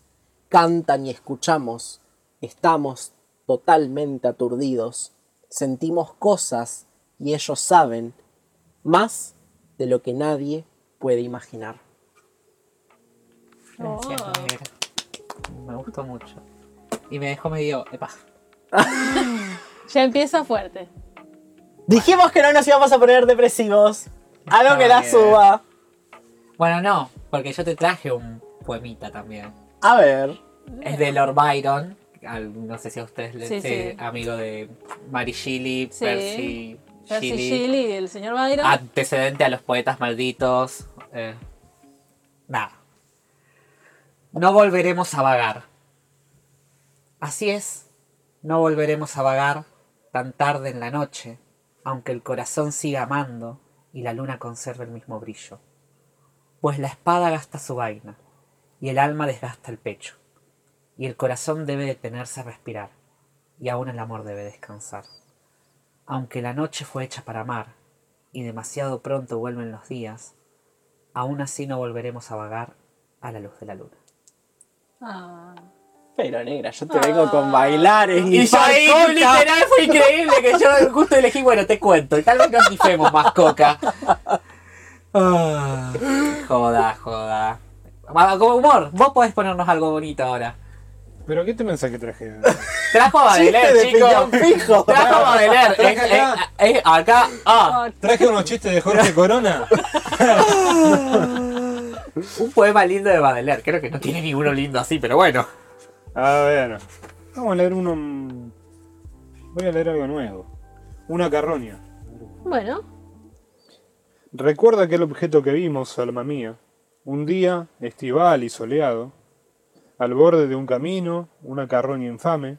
Cantan y escuchamos. Estamos totalmente aturdidos. Sentimos cosas y ellos saben más de lo que nadie puede imaginar. Gracias, Oh. Me gustó mucho. Y me dejó medio. Epa. ya empieza fuerte. Dijimos que no nos íbamos a poner depresivos. Algo que la bien. suba. Bueno, no, porque yo te traje un poemita también. A ver. Es de Lord Byron. al- no sé si a ustedes les Sí, sí. amigo de Mary Shelley, Sí. Percy, Percy Shelley, el señor Byron. antecedente a los poetas malditos. eh, nada. No volveremos a vagar. Así es, no volveremos a vagar tan tarde en la noche, aunque el corazón siga amando y la luna conserve el mismo brillo. Pues la espada gasta su vaina, y el alma desgasta el pecho, y el corazón debe detenerse a respirar, y aún el amor debe descansar. Aunque la noche fue hecha para amar, y demasiado pronto vuelven los días, aún así no volveremos a vagar a la luz de la luna. Ah. Pero negra, yo te vengo con bailares Y yo ahí, literal, fue increíble que yo justo elegí, bueno, te cuento, y tal vez nos difemos más coca. Ah, joda, joda. Como humor, vos podés ponernos algo bonito ahora. ¿Pero qué te mensaje traje? Trajo a Baudelaire, chicos. fijo. Trajo a Baudelaire. Traje acá. Ah, ¿Traje unos chistes de Jorge Corona? un poema lindo de Baudelaire. Creo que no tiene ninguno lindo así, pero bueno. A ver, vamos a leer uno. mm, Voy a leer algo nuevo. Una carroña. Bueno, Recuerda aquel objeto que vimos, alma mía, un día estival y soleado, al borde de un camino, una carroña infame,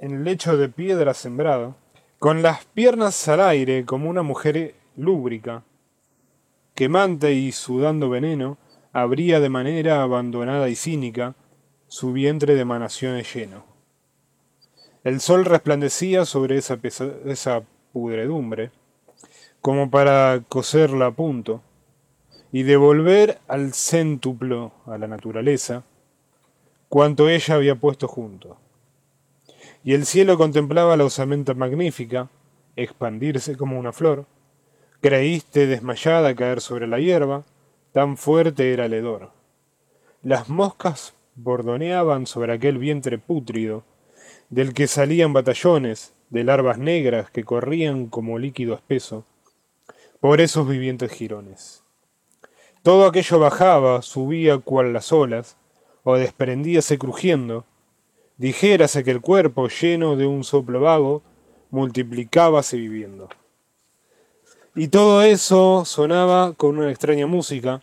en el lecho de piedra sembrado, con las piernas al aire como una mujer lúbrica, quemante y sudando veneno, abría de manera abandonada y cínica su vientre de emanaciones lleno. El sol resplandecía sobre esa, esa pudredumbre, como para coserla a punto, y devolver al céntuplo, a la naturaleza, cuanto ella había puesto junto. Y el cielo contemplaba la osamenta magnífica, expandirse como una flor, creíste desmayada caer sobre la hierba, tan fuerte era el hedor. Las moscas bordoneaban sobre aquel vientre pútrido, del que salían batallones de larvas negras que corrían como líquido espeso, por esos vivientes jirones. Todo aquello bajaba, subía cual las olas, o desprendíase crujiendo, dijérase que el cuerpo, lleno de un soplo vago, multiplicábase viviendo. Y todo eso sonaba con una extraña música,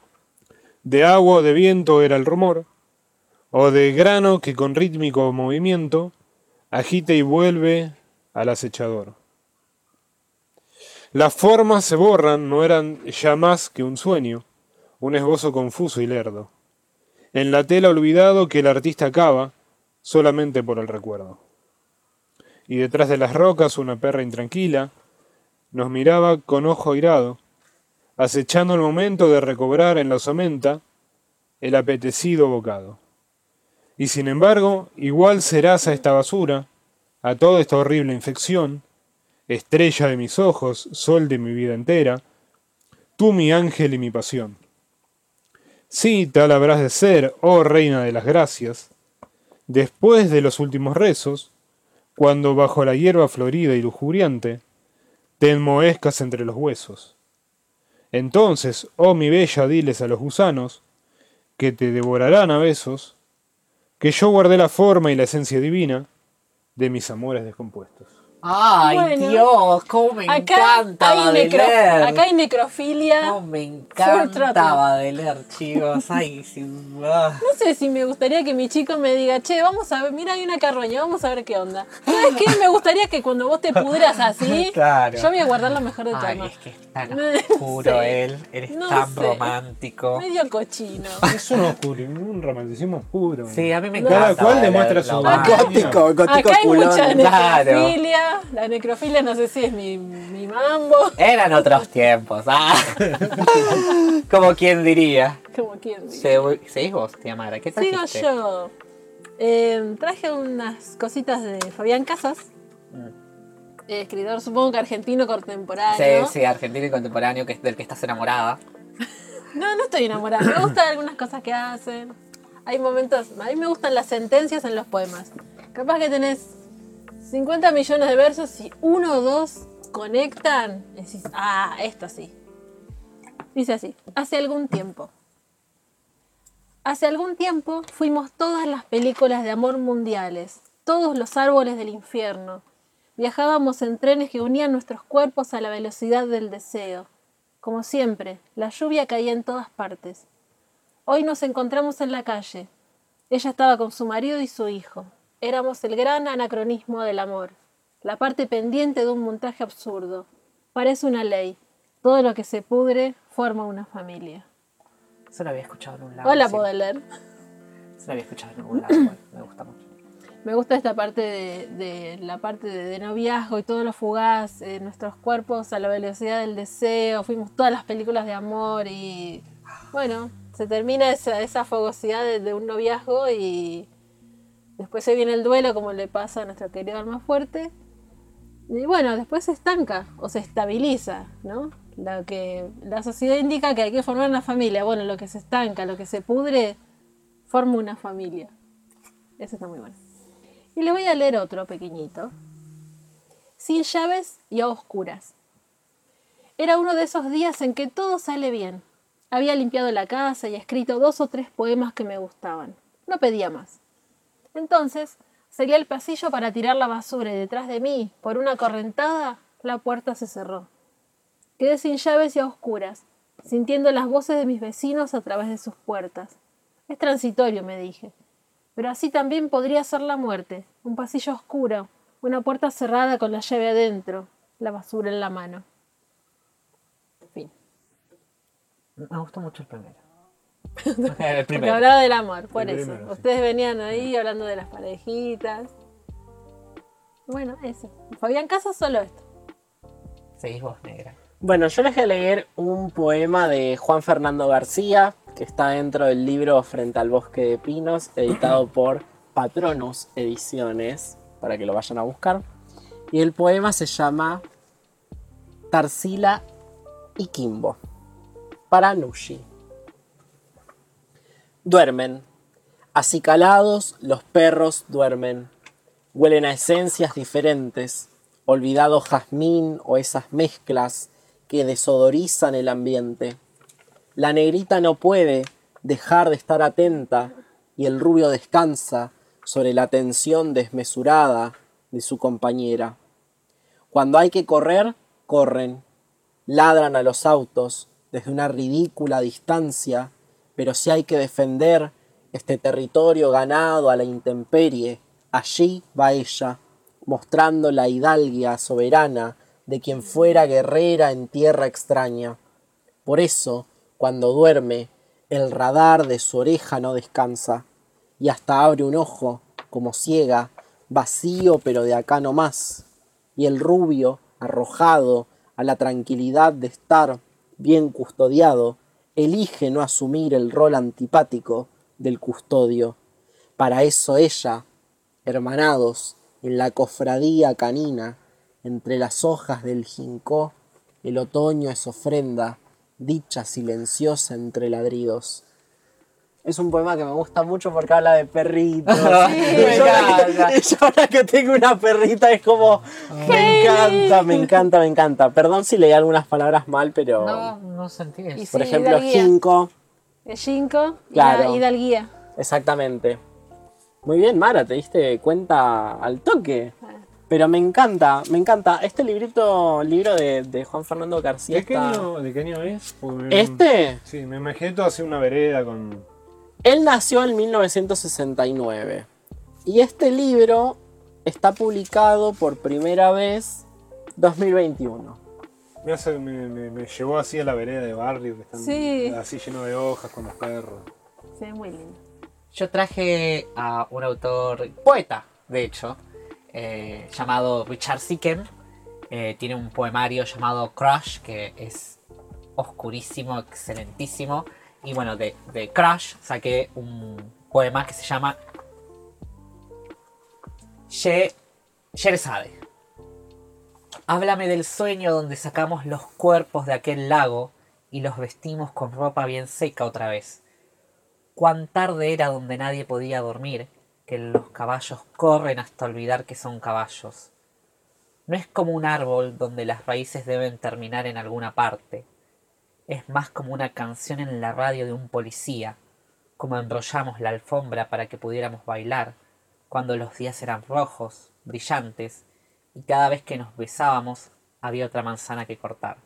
de agua o de viento era el rumor, o de grano que con rítmico movimiento agita y vuelve al acechador. Las formas se borran, no eran ya más que un sueño, un esbozo confuso y lerdo. En la tela olvidado que el artista acaba, solamente por el recuerdo. Y detrás de las rocas una perra intranquila nos miraba con ojo airado, acechando el momento de recobrar en la osamenta el apetecido bocado. Y sin embargo, igual serás a esta basura, a toda esta horrible infección, estrella de mis ojos, sol de mi vida entera, tú mi ángel y mi pasión. Sí, tal habrás de ser, oh reina de las gracias, después de los últimos rezos, cuando bajo la hierba florida y lujuriante, te enmohezcas entre los huesos. Entonces, oh mi bella, diles a los gusanos, que te devorarán a besos, que yo guardé la forma y la esencia divina de mis amores descompuestos. Ay, Bueno. Dios, cómo me acá encanta hay, necro- acá hay necrofilia. No, me encanta Baudelaire, chicos. Ay, sí. ah. No sé si me gustaría que mi chico me diga, che, vamos a ver, mira, hay una carroña, vamos a ver qué onda. ¿Sabes qué? Me gustaría que cuando vos te pudras así, Claro. yo voy a guardar lo mejor de tu Ay, es que es tan No oscuro sé. él. Eres No tan sé. romántico. Medio cochino. Es un oscuro, un romanticismo puro. Sí, a mí me Cada encanta. cual Baudelaire, demuestra su Gótico, gótico Acá hay mucha Claro. La necrofilia no sé si es mi, mi mambo. Eran otros tiempos. Ah. Como quien diría. Como quien. Se- ¿Seguís vos, tía Mara? ¿Qué Sigo trajiste? yo. Eh, traje unas cositas de Fabián Casas. eh, escritor, supongo que argentino contemporáneo. Sí, sí, argentino y contemporáneo, que es del que estás enamorada. No, no estoy enamorada. Me gustan algunas cosas que hacen. Hay momentos. A mí me gustan las sentencias en los poemas. Capaz que tenés 50 millones de versos y uno o dos conectan. decís, ah, esto sí. Dice así: Hace algún tiempo. Hace algún tiempo fuimos todas las películas de amor mundiales, todos los árboles del infierno. Viajábamos en trenes que unían nuestros cuerpos a la velocidad del deseo. Como siempre, la lluvia caía en todas partes. Hoy nos encontramos en la calle. Ella estaba con su marido y su hijo. Éramos el gran anacronismo del amor, la parte pendiente de un montaje absurdo. Parece una ley. Todo lo que se pudre forma una familia. Eso lo había escuchado en un lado. Hola, sí. Baudelaire. Eso lo había escuchado en algún lado. Me gusta mucho. Me gusta esta parte de, de la parte de, de noviazgo y todo lo fugaz, eh, nuestros cuerpos a la velocidad del deseo, fuimos todas las películas de amor y bueno, se termina esa, esa fogosidad de, de un noviazgo y después se viene el duelo como le pasa a nuestro querido alma fuerte y bueno, después se estanca o se estabiliza, ¿no? Lo que la sociedad indica que hay que formar una familia, bueno, lo que se estanca, lo que se pudre, forma una familia. Eso está muy bueno. Y le voy a leer otro pequeñito. Sin llaves y a oscuras. Era uno de esos días en que todo sale bien. Había limpiado la casa y escrito dos o tres poemas que me gustaban. No pedía más. Entonces salí al pasillo para tirar la basura y detrás de mí, por una correntada, la puerta se cerró. Quedé sin llaves y a oscuras, sintiendo las voces de mis vecinos a través de sus puertas. Es transitorio, me dije. Pero así también podría ser la muerte, un pasillo oscuro, una puerta cerrada con la llave adentro, la basura en la mano. Fin. Me gustó mucho el primero. el primero. hablaba del amor, por El eso. primero, sí. Ustedes venían ahí hablando de las parejitas. Bueno, eso. Fabián Casas solo esto. Seguís vos, negra. Bueno, yo les voy a leer un poema de Juan Fernando García, que está dentro del libro Frente al Bosque de Pinos, editado por Patronus Ediciones, para que lo vayan a buscar. Y el poema se llama Tarsila y Kimbo, para Nushi. Duermen. Acicalados, los perros duermen. Huelen a esencias diferentes, olvidado jazmín o esas mezclas que desodorizan el ambiente. La negrita no puede dejar de estar atenta y el rubio descansa sobre la tensión desmesurada de su compañera. Cuando hay que correr, corren, ladran a los autos desde una ridícula distancia, pero si hay que defender este territorio ganado a la intemperie, allí va ella, mostrando la hidalguia soberana de quien fuera guerrera en tierra extraña. Por eso, cuando duerme, el radar de su oreja no descansa, y hasta abre un ojo, como ciega, vacío pero de acá no más. Y el rubio, arrojado a la tranquilidad de estar bien custodiado, elige no asumir el rol antipático del custodio. Para eso ella, hermanados en la cofradía canina, entre las hojas del jincó, el otoño es ofrenda, dicha silenciosa entre ladridos. Es un poema que me gusta mucho porque habla de perritos. me Y yo ahora que- encanta. y yo ahora que tengo una perrita es como, me encanta, me encanta, me encanta. Perdón si leí algunas palabras mal, pero No, no sentí eso. Por sí, ejemplo, El Ginkgo y la Hidalguía. exactamente. Muy bien, Mara, te diste cuenta al toque. Pero me encanta, me encanta. Este librito, libro de, de Juan Fernando García ¿De qué, está- año, ¿De qué año es? Porque me- Este, Sí, me imaginé todo así una vereda con. Él nació en 1969. Y este libro está publicado por primera vez 2021. Me, hace- me, me- me llevó así a la vereda de barrio que están Sí. así lleno de hojas con los perros. Sí, muy lindo. Yo traje a un autor, poeta, de hecho, eh, llamado Richard Sicken. Eh, tiene un poemario llamado Crush, que es oscurísimo, excelentísimo. Y bueno, de, de Crush saqué un poema que se llama Sheresade. Háblame del sueño donde sacamos los cuerpos de aquel lago y los vestimos con ropa bien seca otra vez cuán tarde era donde nadie podía dormir, que los caballos corren hasta olvidar que son caballos. No es como un árbol donde las raíces deben terminar en alguna parte. Es más como una canción en la radio de un policía, como enrollamos la alfombra para que pudiéramos bailar, cuando los días eran rojos, brillantes, y cada vez que nos besábamos había otra manzana que cortar.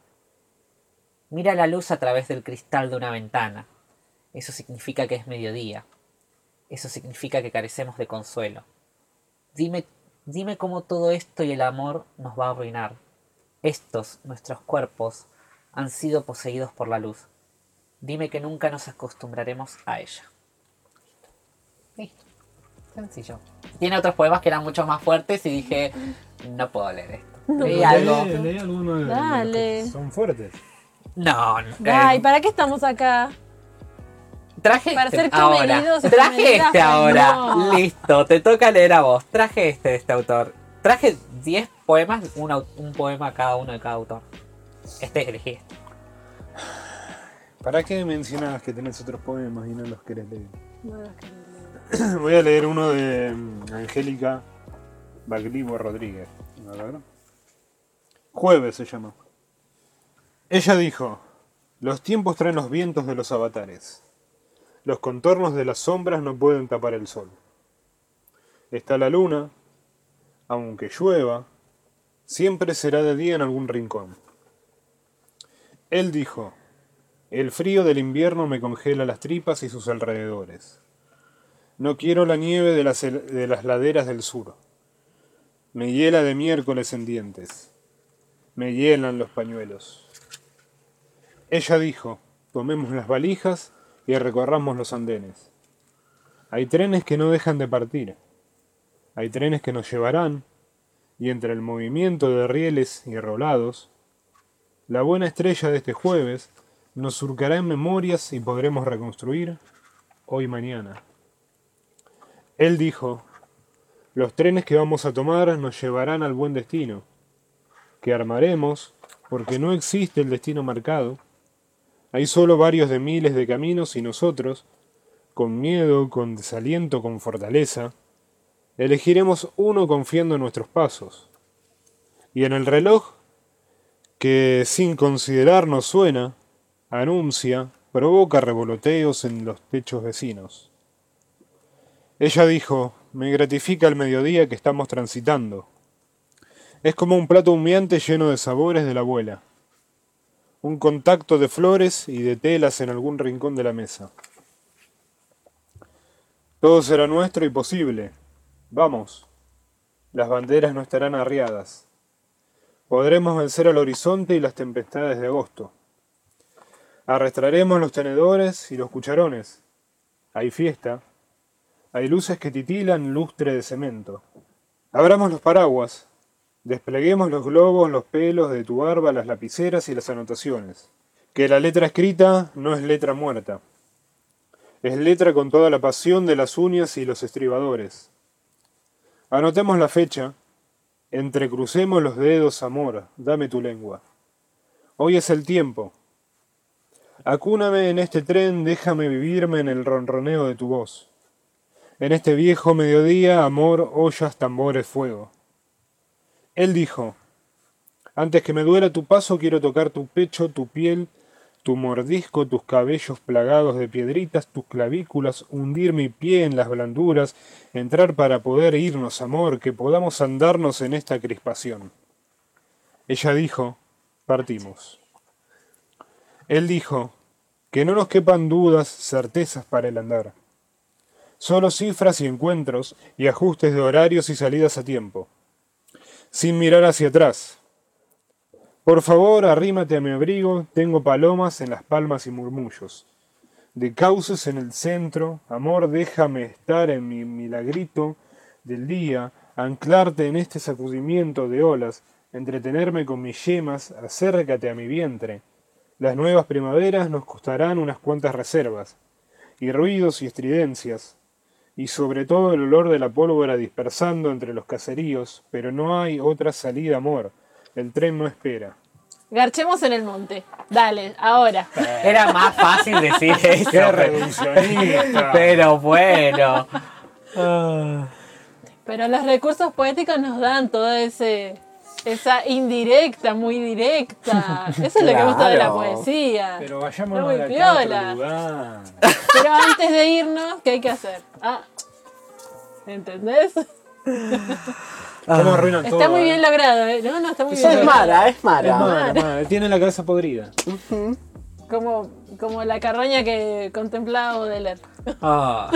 Mira la luz a través del cristal de una ventana. Eso significa que es mediodía. Eso significa que carecemos de consuelo. Dime, dime cómo todo esto y el amor nos va a arruinar. Estos, nuestros cuerpos, han sido poseídos por la luz. Dime que nunca nos acostumbraremos a ella. Listo. Sencillo. Tiene otros poemas que eran mucho más fuertes y dije, no puedo leer esto. Leí Leí- algo. leí alguno de- de los Dale. que son fuertes. No, no. Ay, eh, ¿para qué estamos acá? Traje Para este ser ahora. Traje este ahora. no. Listo, te toca leer a vos. Traje este de este autor. Traje 10 poemas, un, un poema cada uno de cada autor. Este elegí. este. ¿Para qué mencionabas que tenés otros poemas y no los querés leer? No los quiero leer. Voy a leer uno de mm, Angélica Baglivo Rodríguez. A ver. Jueves se llama. Ella dijo: Los tiempos traen los vientos de los avatares. Los contornos de las sombras no pueden tapar el sol. está la luna, aunque llueva, siempre será de día en algún rincón. Él dijo, el frío del invierno me congela las tripas y sus alrededores. No quiero la nieve de las, de las laderas del sur. Me hiela de miércoles en dientes. Me hielan los pañuelos. Ella dijo, tomemos las valijas y recorramos los andenes. Hay trenes que no dejan de partir. Hay trenes que nos llevarán, y entre el movimiento de rieles y rolados, la buena estrella de este jueves nos surcará en memorias y podremos reconstruir hoy mañana. Él dijo, los trenes que vamos a tomar nos llevarán al buen destino, que armaremos porque no existe el destino marcado. Hay solo varios de miles de caminos y nosotros, con miedo, con desaliento, con fortaleza, elegiremos uno confiando en nuestros pasos. Y en el reloj, que sin considerarnos suena, anuncia, provoca revoloteos en los techos vecinos. Ella dijo, me gratifica el mediodía que estamos transitando. Es como un plato humeante lleno de sabores de la abuela. Un contacto de flores y de telas en algún rincón de la mesa. Todo será nuestro y posible. Vamos. Las banderas no estarán arriadas. Podremos vencer al horizonte y las tempestades de agosto. Arrastraremos los tenedores y los cucharones. Hay fiesta. Hay luces que titilan lustre de cemento. Abramos los paraguas. Despleguemos los globos, los pelos de tu barba, las lapiceras y las anotaciones. Que la letra escrita no es letra muerta. Es letra con toda la pasión de las uñas y los estribadores. Anotemos la fecha. Entrecrucemos los dedos, amor. Dame tu lengua. Hoy es el tiempo. Acúname en este tren, déjame vivirme en el ronroneo de tu voz. En este viejo mediodía, amor, ollas, tambores, fuego. Él dijo, antes que me duela tu paso, quiero tocar tu pecho, tu piel, tu mordisco, tus cabellos plagados de piedritas, tus clavículas, hundir mi pie en las blanduras, entrar para poder irnos, amor, que podamos andarnos en esta crispación. Ella dijo, partimos. Él dijo, que no nos quepan dudas, certezas para el andar. Solo cifras y encuentros y ajustes de horarios y salidas a tiempo. Sin mirar hacia atrás. Por favor, arrímate a mi abrigo, tengo palomas en las palmas y murmullos. De cauces en el centro, amor, déjame estar en mi milagrito del día, anclarte en este sacudimiento de olas, entretenerme con mis yemas, acércate a mi vientre, las nuevas primaveras nos costarán unas cuantas reservas, y ruidos y estridencias, y sobre todo el olor de la pólvora dispersando entre los caseríos, pero no hay otra salida, amor. El tren no espera. Garchemos en el monte. Dale, ahora. Era más fácil decir eso. ¡Qué pero- reduccionista! Pero bueno. Pero los recursos poéticos nos dan toda ese esa indirecta, muy directa. Eso es lo que gusta de la poesía. Pero muy a acá a otro lugar. Pero antes de irnos, ¿qué hay que hacer? Ah, ¿entendés? ¿Cómo arruinan todo? Está muy eh? bien logrado, ¿eh? No, no, está muy bien Es. Mara, es Es Mara. mala, mala, Tiene la cabeza podrida. Como, como la carroña que contemplaba Baudelaire. Ah,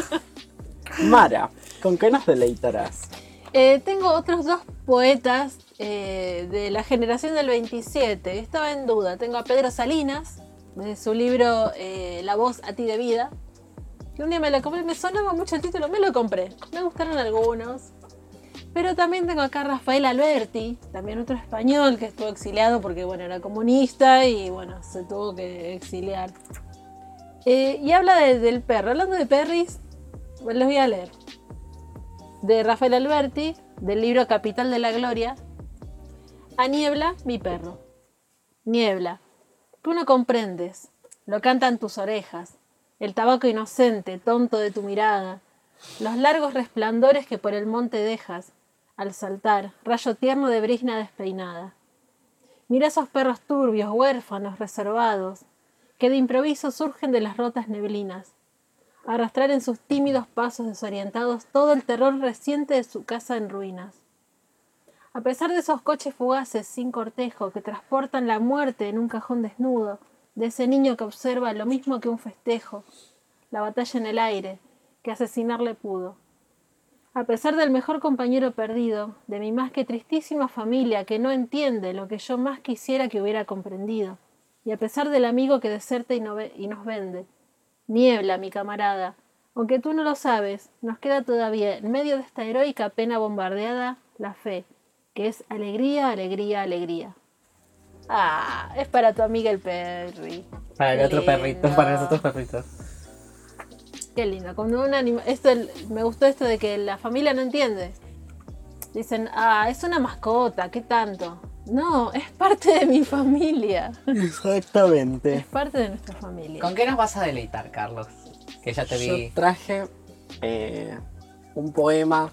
Mara, ¿con qué nos deleitarás? Eh, tengo otros dos poetas eh, de la generación del 27. Estaba en duda. Tengo a Pedro Salinas, de su libro eh, La voz a ti de vida. Que un día me lo compré, me sonaba mucho el título, me lo compré. Me gustaron algunos. Pero también tengo acá Rafael Alberti, también otro español que estuvo exiliado porque bueno, era comunista y bueno, se tuvo que exiliar. Eh, y habla de- del perro. Hablando de perris, pues los voy a leer de Rafael Alberti, del libro Capital de la Gloria, a Niebla, mi perro. Niebla, tú no comprendes, lo cantan tus orejas, el tabaco inocente, tonto de tu mirada, los largos resplandores que por el monte dejas, al saltar, rayo tierno de brisna despeinada. Mira esos perros turbios, huérfanos, reservados, que de improviso surgen de las rotas neblinas. arrastrar en sus tímidos pasos desorientados todo el terror reciente de su casa en ruinas. A pesar de esos coches fugaces sin cortejo que transportan la muerte en un cajón desnudo, de ese niño que observa lo mismo que un festejo, la batalla en el aire, que asesinarle pudo. A pesar del mejor compañero perdido, de mi más que tristísima familia que no entiende lo que yo más quisiera que hubiera comprendido, y a pesar del amigo que deserta y, no ve- y nos vende. Niebla, mi camarada, aunque tú no lo sabes, nos queda todavía en medio de esta heroica pena bombardeada la fe, que es alegría, alegría, alegría. Ah, es para tu amiga el Perry. Para el otro perrito, para los otros perritos. Qué lindo. Cuando un anima- esto, me gustó esto de que la familia no entiende. Dicen, ah, es una mascota, ¿qué tanto? No, es parte de mi familia. Es Exactamente. parte de nuestra familia. ¿Con qué nos vas a deleitar, Carlos? Que ya te vi. Yo traje eh, un poema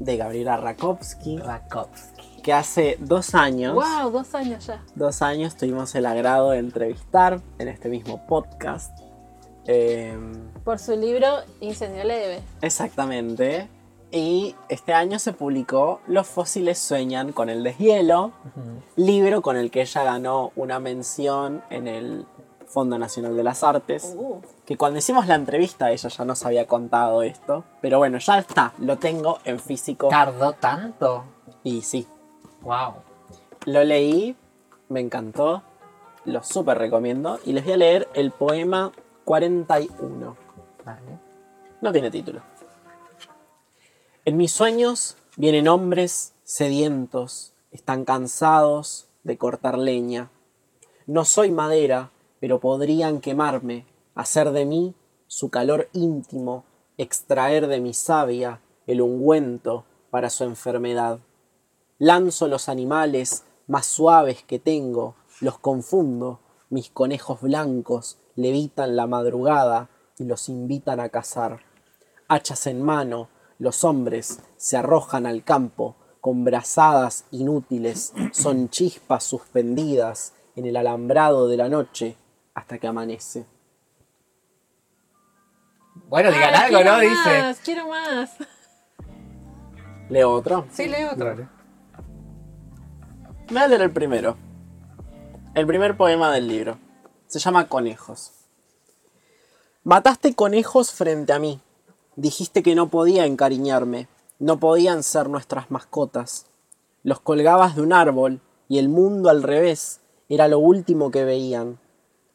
de Gabriela Rakowski Rakovsky. que hace dos años, Wow, dos años ya. dos años tuvimos el agrado de entrevistar en este mismo podcast. Eh, Por su libro Incendio Leve. exactamente. Y este año se publicó Los fósiles sueñan con el deshielo, libro con el que ella ganó una mención en el Fondo Nacional de las Artes. Uh, Que cuando hicimos la entrevista ella ya nos había contado esto. Pero bueno, ya está, lo tengo en físico. ¿Tardó tanto? Y sí, Wow. lo leí, me encantó, lo súper recomiendo. Y les voy a leer el poema 41. Vale. No tiene título. En mis sueños vienen hombres sedientos, están cansados de cortar leña. No soy madera, pero podrían quemarme, hacer de mí su calor íntimo, extraer de mi savia el ungüento para su enfermedad. Lanzo los animales más suaves que tengo, los confundo, mis conejos blancos levitan la madrugada y los invitan a cazar. Hachas en mano, los hombres se arrojan al campo con brazadas inútiles, son chispas suspendidas en el alambrado de la noche hasta que amanece. Bueno, digan Ay, algo, quiero ¿no? Dice. más, Quiero más. Leo otro. Sí, leo otro. Dale. Me voy a leer el primero. El primer poema del libro. Se llama Conejos. Mataste conejos frente a mí. Dijiste que no podía encariñarme. No podían ser nuestras mascotas. Los colgabas de un árbol y el mundo al revés era lo último que veían.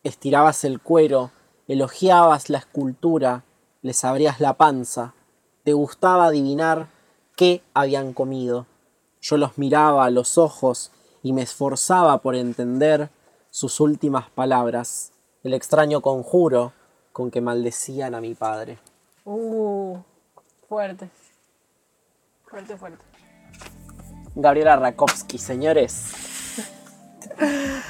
Estirabas el cuero, elogiabas la escultura, les abrías la panza. Te gustaba adivinar qué habían comido. Yo los miraba a los ojos y me esforzaba por entender sus últimas palabras, el extraño conjuro con que maldecían a mi padre. Uh, fuerte. Fuerte, fuerte. Gabriela Rakowski, señores.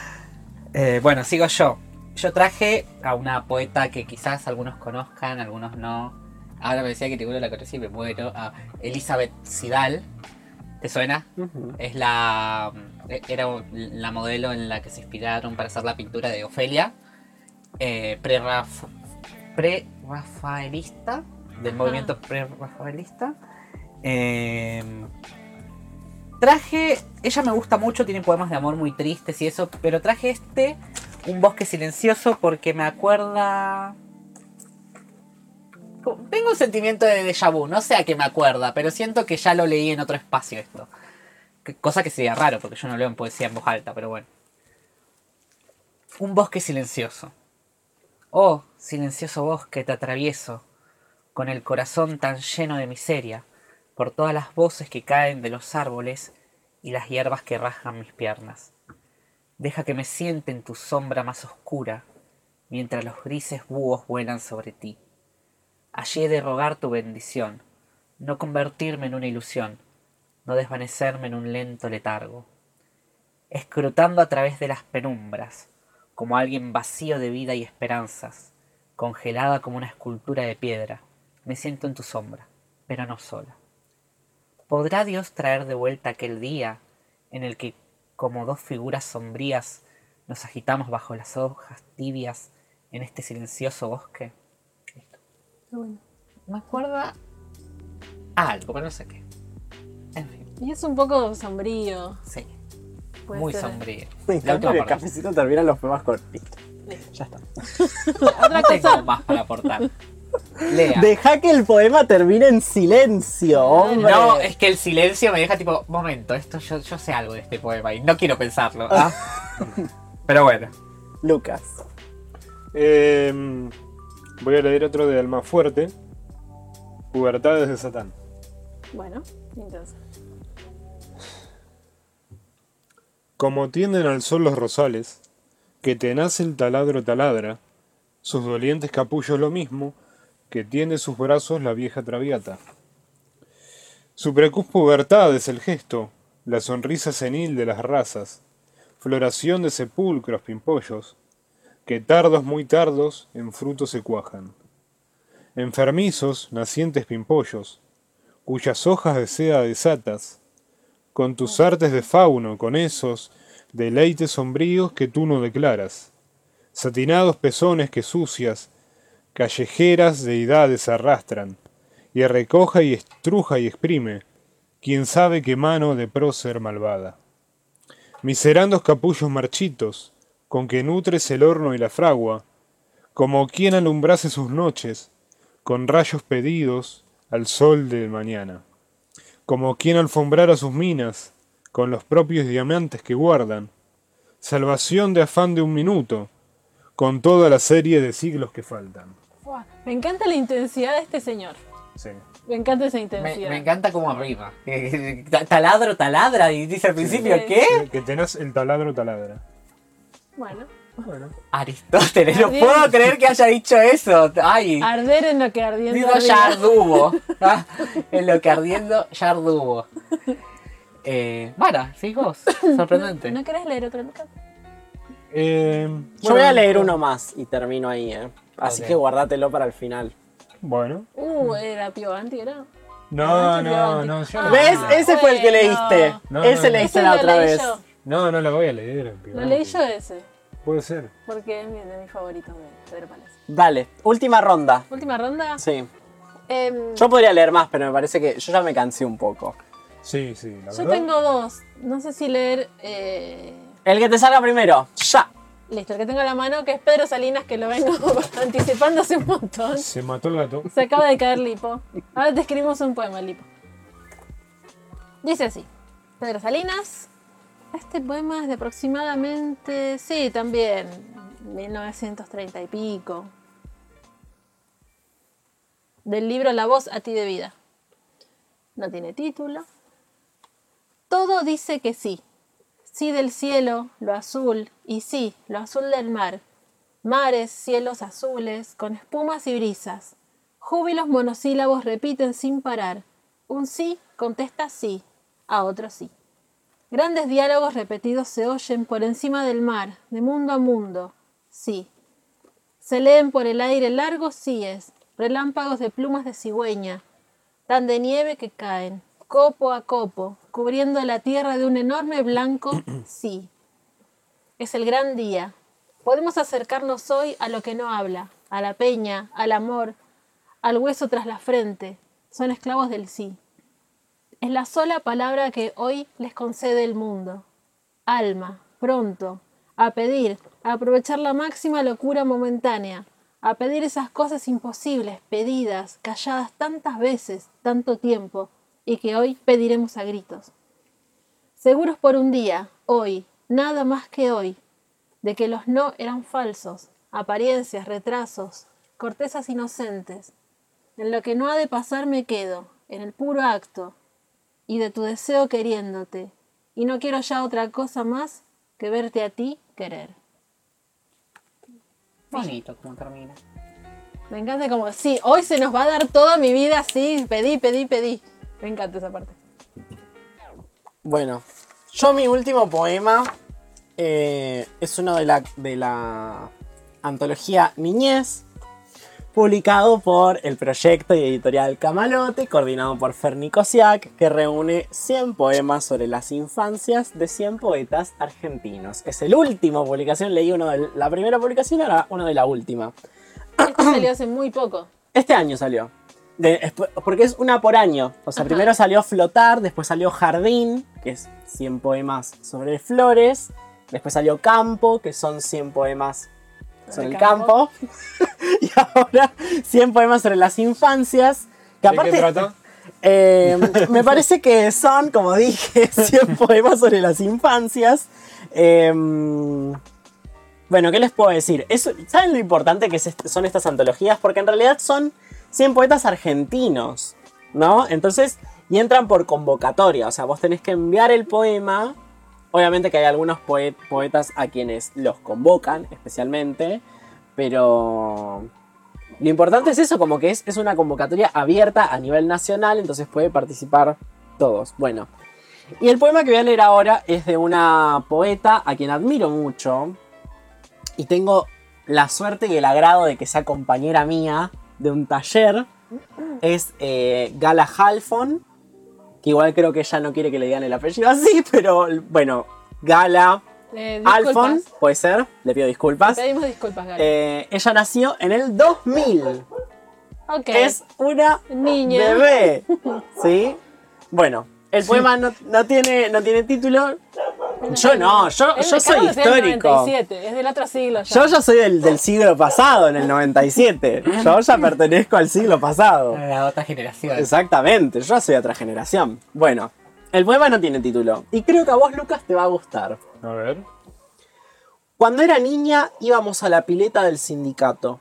Eh, bueno, sigo yo. Yo traje a una poeta que quizás algunos conozcan, algunos no. Ahora me decía que ninguno la conocía y me muero. A Elizabeth Sidal. ¿Te suena? Es la. Era la modelo en la que se inspiraron para hacer la pintura de Ofelia. Eh, pre-raf- pre-rafaelista. Del movimiento pre-rafaelista. Eh, traje. Ella me gusta mucho, tiene poemas de amor muy tristes y eso. Pero traje este. Un bosque silencioso porque me acuerda. Tengo un sentimiento de déjà vu, no sé a qué me acuerda, pero siento que ya lo leí en otro espacio esto. Cosa que sería raro, porque yo no leo en poesía en voz alta, pero bueno. Un bosque silencioso. Oh, silencioso bosque, te atravieso, con el corazón tan lleno de miseria, por todas las voces que caen de los árboles y las hierbas que rasgan mis piernas. Deja que me siente en tu sombra más oscura, mientras los grises búhos vuelan sobre ti. Allí he de rogar tu bendición, no convertirme en una ilusión, no desvanecerme en un lento letargo. Escrutando a través de las penumbras, como alguien vacío de vida y esperanzas, congelada como una escultura de piedra, me siento en tu sombra, pero no sola. ¿Podrá Dios traer de vuelta aquel día en el que, como dos figuras sombrías, nos agitamos bajo las hojas tibias en este silencioso bosque? Listo. Bueno. Me acuerda algo, pero no sé qué. En fin, Y es un poco sombrío. sí. puede muy ser. sombrío. Me La encanta última que el parte. cafecito termina los poemas cortitos. Ya está. Otra No tengo cosa, más para aportar. Lea. Deja que el poema termine en silencio, hombre. No, es que el silencio me deja tipo, momento, esto yo, yo sé algo de este poema y no quiero pensarlo. ¿ah? Pero bueno. Lucas. Eh, voy a leer otro de Almafuerte. Pubertades de Satán. bueno, entonces. Como tienden al sol los rosales, que te nace el taladro taladra, sus dolientes capullos lo mismo, que tiene sus brazos la vieja traviata. Su precoz pubertad es el gesto, la sonrisa senil de las razas, floración de sepulcros pimpollos, que tardos muy tardos en frutos se cuajan. Enfermizos, nacientes pimpollos, cuyas hojas de seda desatas, con tus artes de fauno, con esos deleites sombríos que tú no declaras, satinados pezones que sucias, callejeras deidades arrastran, y recoja y estruja y exprime, quien sabe qué mano de prócer malvada. Miserandos capullos marchitos, con que nutres el horno y la fragua, como quien alumbrase sus noches, con rayos pedidos al sol del mañana como quien alfombrara sus minas con los propios diamantes que guardan, salvación de afán de un minuto, con toda la serie de siglos que faltan. Me encanta la intensidad de este señor. Sí. Me encanta esa intensidad. me encanta cómo arriba. Ta- Taladro, taladra. Y dice al principio, Sí. ¿qué? Que tenés el taladro taladra. Bueno, Bueno. Aristóteles, no puedo creer que haya dicho eso. Ay, arder en lo que ardiendo. digo ya arduvo. Ah, En lo que ardiendo ya arduvo. Eh, bueno, sí, vos. Sorprendente. ¿No querés leer otro Lucas? Eh, Yo voy a leer uno más y termino ahí, ¿eh? Así que guardátelo para el final. Bueno. Uh, era Pío Anti, ¿era? No, Ah, no, no. yo Ah. no- ¿Ves? Ese fue el que leíste. No, Ese no, leíste Ese la lo otra leí vez. yo. No, no la voy a leer. Lo leí yo ese, Puede ser. porque es mi- de mis favoritos de Pedro Palacio. Dale, última ronda. Última ronda. Sí. Em, Yo podría leer más, pero me parece que yo ya me cansé un poco. Sí, sí, la yo verdad. tengo dos. No sé si leer. eh, El que te salga primero, ya. Listo, el que tengo a la mano, que es Pedro Salinas, que lo vengo anticipando hace un montón. Se mató el gato. Se acaba de caer Lipo. Ahora te escribimos un poema, Lipo. Dice así. Pedro Salinas. Este poema es de aproximadamente, sí, también, 1930 y pico. Del libro La voz a ti de vida. No tiene título. Todo dice que sí. Sí del cielo, lo azul, y sí, lo azul del mar. Mares, cielos azules, con espumas y brisas. Júbilos monosílabos repiten sin parar. Un sí contesta sí, a otro sí. Grandes diálogos repetidos se oyen por encima del mar, de mundo a mundo. Sí. Se leen por el aire largos síes, relámpagos de plumas de cigüeña, tan de nieve que caen, copo a copo, cubriendo la tierra de un enorme blanco sí. Es el gran día. Podemos acercarnos hoy a lo que no habla, a la peña, al amor, al hueso tras la frente. Son esclavos del sí. Es la sola palabra que hoy les concede el mundo. Alma, pronto, a pedir, a aprovechar la máxima locura momentánea, a pedir esas cosas imposibles, pedidas, calladas tantas veces, tanto tiempo, y que hoy pediremos a gritos. Seguros por un día, hoy, nada más que hoy, de que los no eran falsos, apariencias, retrasos, cortezas inocentes. En lo que no ha de pasar me quedo, en el puro acto, y de tu deseo queriéndote, y no quiero ya otra cosa más que verte a ti querer. Bonito como termina. Me encanta como, sí, hoy se nos va a dar toda mi vida así, pedí, pedí, pedí. Me encanta esa parte. Bueno, yo mi último poema eh, es uno de la, de la antología Niñez, publicado por el proyecto y editorial Camalote, coordinado por Ferni Kosiak, que reúne 100 poemas sobre las infancias de 100 poetas argentinos. Es el último publicación, leí uno de la primera publicación, ahora uno de la última. Esto salió hace muy poco. Este año salió. De- porque es una por año. O sea, Ajá. primero salió Flotar, después salió Jardín, que es 100 poemas sobre flores. Después salió Campo, que son 100 poemas sobre el campo. y ahora 100 poemas sobre las infancias. Que ¿De qué aparte, trata? eh, me parece que son, como dije, 100 poemas sobre las infancias. Eh, bueno, ¿qué les puedo decir? Eso- ¿Saben lo importante que es son estas antologías? Porque en realidad son 100 poetas argentinos, ¿no? Entonces, y entran por convocatoria. O sea, vos tenés que enviar el poema. Obviamente que hay algunos poe- poetas a quienes los convocan, especialmente. Pero lo importante es eso, como que es, es una convocatoria abierta a nivel nacional, entonces puede participar todos. Bueno, y el poema que voy a leer ahora es de una poeta a quien admiro mucho y tengo la suerte y el agrado de que sea compañera mía de un taller. Es eh, Gala Halfon, que igual creo que ella no quiere que le digan el apellido así, pero bueno, Gala Eh, disculpas. puede ser, le pido disculpas. Pedimos disculpas, Gala. Eh, ella nació en el 2000. ok. Es una Niña. bebé. ¿Sí? Bueno, el poema no, no tiene, no tiene título. Yo no, yo, Es yo soy Carlos del histórico. 97, es del otro siglo ya. Yo ya soy del, del siglo pasado, en el 97. Yo ya pertenezco al siglo pasado. A la otra generación. Exactamente, yo soy de otra generación. Bueno, el poema no tiene título. Y creo que a vos, Lucas, te va a gustar. A ver. Cuando era niña íbamos a la pileta del sindicato.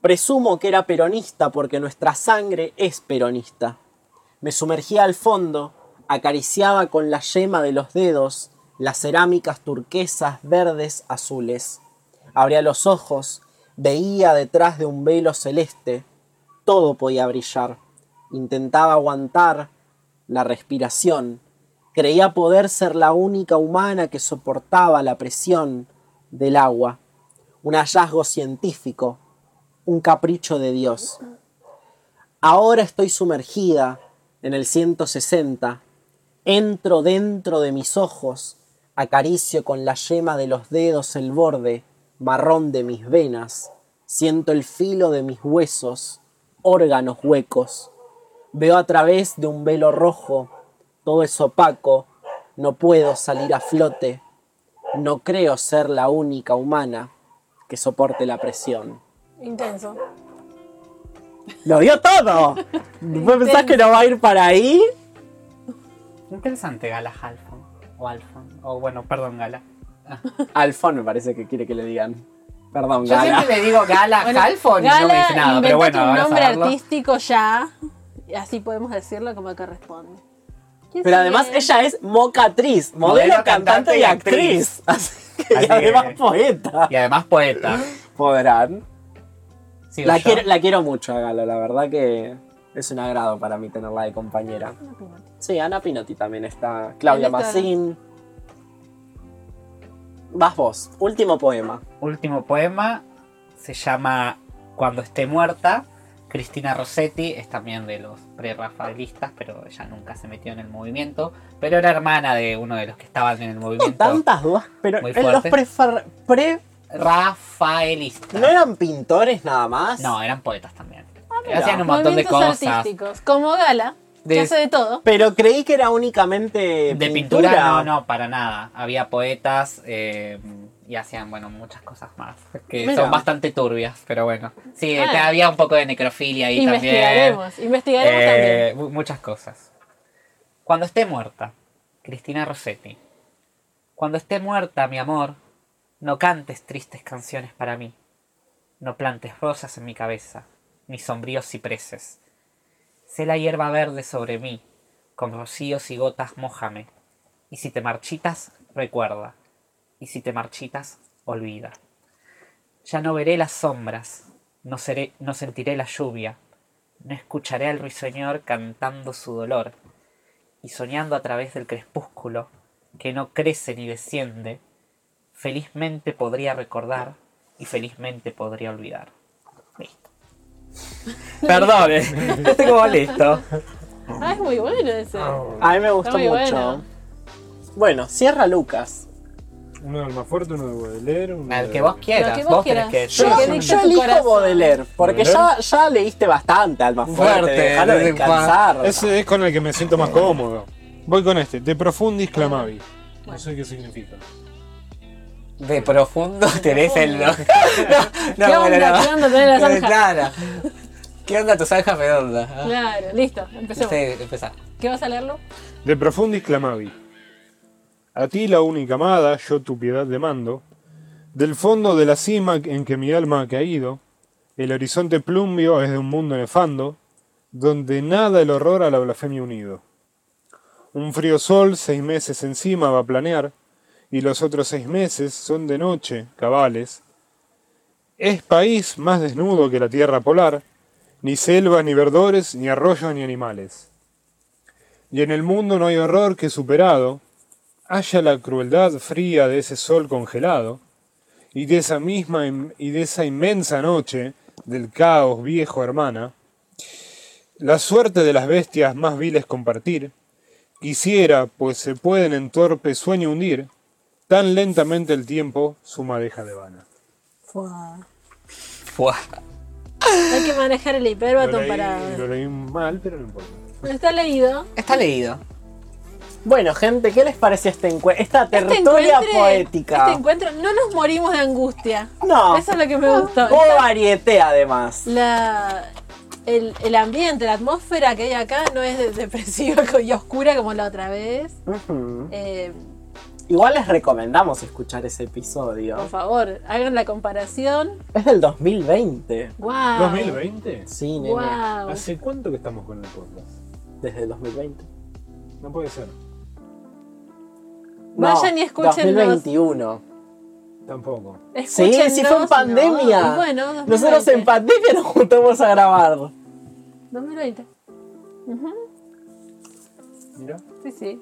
Presumo que era peronista porque nuestra sangre es peronista. Me sumergía al fondo, acariciaba con la yema de los dedos las cerámicas turquesas, verdes, azules. Abría los ojos, veía detrás de un velo celeste. Todo podía brillar. Intentaba aguantar la respiración. Creía poder ser la única humana que soportaba la presión del agua. Un hallazgo científico, un capricho de Dios. Ahora estoy sumergida en el 160. Entro dentro de mis ojos, acaricio con la yema de los dedos el borde marrón de mis venas, siento el filo de mis huesos, órganos huecos. Veo a través de un velo rojo, todo es opaco, no puedo salir a flote, no creo ser la única humana que soporte la presión. Intenso. ¡Lo dio todo! ¿Vos pensás que no va a ir para ahí? Interesante, Gala Halfon. O Alfon. O bueno, perdón, Gala. Alfon me parece que quiere que le digan. Perdón, Yo Gala. siempre le digo Gala Bueno, Halfon y no me dice nada. Pero bueno, un nombre saberlo. artístico ya. Y así podemos decirlo como corresponde. ¿Quién Pero sigue? además ella es mocatriz, modelo, Modelo, cantante, cantante y y actriz. Así que, y Así además que- poeta. Y además poeta. Podrán. Sigo La yo. quiero, la quiero mucho a Gala, la verdad que es un agrado para mí tenerla de compañera. Sí, Ana Pinotti también está. Claudia Massín. Vas vos, último poema. Último poema se llama Cuando esté muerta. Cristina Rossetti es también de los pre-rafaelistas, pero ella nunca se metió en el movimiento. Pero era hermana de uno de los que estaban en el Tengo movimiento tantas dudas, pero en los fuerte. prefer- pre, rafaelistas. ¿No eran pintores nada más? No, eran poetas también. mira. Hacían un montón de cosas. artísticos. Como Gala, que De- hace de todo. Pero creí que era únicamente De pintura, no, no, para nada. Había poetas eh, y hacían, bueno, muchas cosas más. Que Mira. son bastante turbias, pero bueno. Sí, Ah. te- había un poco de necrofilia ahí también. investigaremos, investigaremos Eh, también. mu- muchas cosas. Cuando esté muerta, Cristina Rossetti. Cuando esté muerta, mi amor, no cantes tristes canciones para mí. No plantes rosas en mi cabeza, ni sombríos cipreses. Sé la hierba verde sobre mí, con rocíos y gotas mójame. Y si te marchitas, recuerda. Y si te marchitas, olvida. Ya no veré las sombras, no, seré, no sentiré la lluvia, no escucharé al ruiseñor cantando su dolor, y soñando a través del crepúsculo, que no crece ni desciende, felizmente podría recordar y felizmente podría olvidar. Perdón, eh. estoy como listo. Ah, es muy bueno ese. A mí me gustó Está muy mucho. bueno. Bueno, cierra Lucas. Uno de Almafuerte, uno de Baudelaire, uno El de- que vos quieras. Lo que vos vos tenés quieras. que Yo- Yo, yo tu elijo corazón. Baudelaire, porque ya, ¿Baudelaire? ya leíste bastante, Alma Fuerte, Fuerte, déjalo desde descansar. Ese es con el que me siento más cómodo. Voy con este, De Profundis Clamavi. No sé qué significa. De profundo tenés el. No, ¿Qué onda? ¿Qué onda tenés la zanja? Claro. ¿Qué onda tu zanja redonda? Ah. Claro, listo, empecemos. Sí, empezá. ¿Qué vas a leerlo? De Profundis Clamavi. A ti la única amada, yo tu piedad demando. Del fondo de la cima en que mi alma ha caído, el horizonte plumbio es de un mundo nefando, donde nada el horror a la blasfemia unido. Un frío sol seis meses encima va a planear, y los otros seis meses son de noche, cabales. Es país más desnudo que la tierra polar, ni selvas, ni verdores, ni arroyos, ni animales. Y en el mundo no hay horror que superado haya la crueldad fría de ese sol congelado, y de esa misma y de esa inmensa noche del caos viejo hermana, la suerte de las bestias más viles compartir, quisiera, pues se pueden en torpe sueño hundir, tan lentamente el tiempo su madeja de vana. Fua. Fuá. Hay que manejar el hiperbatón para. lo leí mal, pero no importa. Está leído. Está leído. Bueno, gente, ¿qué les parece este encuentro? Esta Este tertulia poética. Este encuentro, no nos morimos de angustia. No. Eso es lo que me gustó. Hubo varieté, además. La, el, el ambiente, la atmósfera que hay acá no es de- depresiva y oscura como la otra vez. Eh, Igual les recomendamos escuchar ese episodio. por favor, hagan la comparación. Es del 2020. ¡Wow! ¿2020? Sí, nene. ¡Wow! ¿Hace cuánto que estamos con el podcast? Desde el 2020. No puede ser. Vayan y escúchenlos. 2021. Tampoco. Sí, sí fue en pandemia. no, bueno, 2020. Nosotros en pandemia nos juntamos a grabar. 2020. Mira. Sí, sí.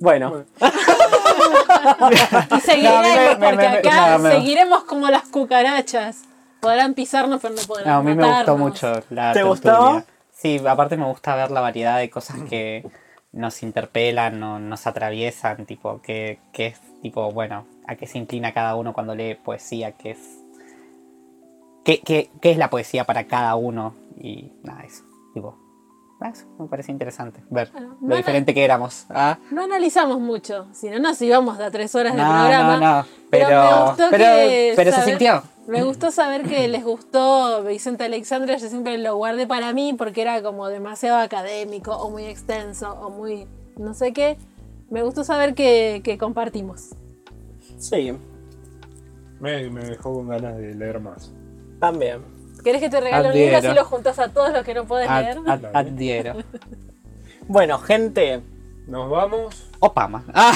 Bueno, Y seguiremos, No, me- porque me- acá no, seguiremos como las cucarachas. Podrán pisarnos, pero no podrán No, a mí me gustó mucho la ¿Te gustó? Sí, aparte me gusta ver la variedad de cosas que nos interpelan, no- nos atraviesan, tipo, que, que es tipo, bueno, a qué se inclina cada uno cuando lee poesía, qué es. ¿Qué, qué, qué es la poesía para cada uno? Y nada, eso. Tipo, eso me parece interesante ver Bueno, lo no, diferente que éramos. ¿ah? No analizamos mucho, si no nos íbamos de a tres horas de programa. no, no, pero, pero- me gustó pero- que pero se sintió. Me gustó saber que les gustó Vicente Alexandra, yo siempre lo guardé para mí porque era como demasiado académico o muy extenso o muy no sé qué. Me gustó saber que, que compartimos. sí, Me, me dejó con ganas de leer más. también. ¿Querés que te regale un libro Adhiero. así lo juntas a todos los que no Ad- leer? ad- adhiero. Bueno, gente, Nos vamos. Opama. Ah,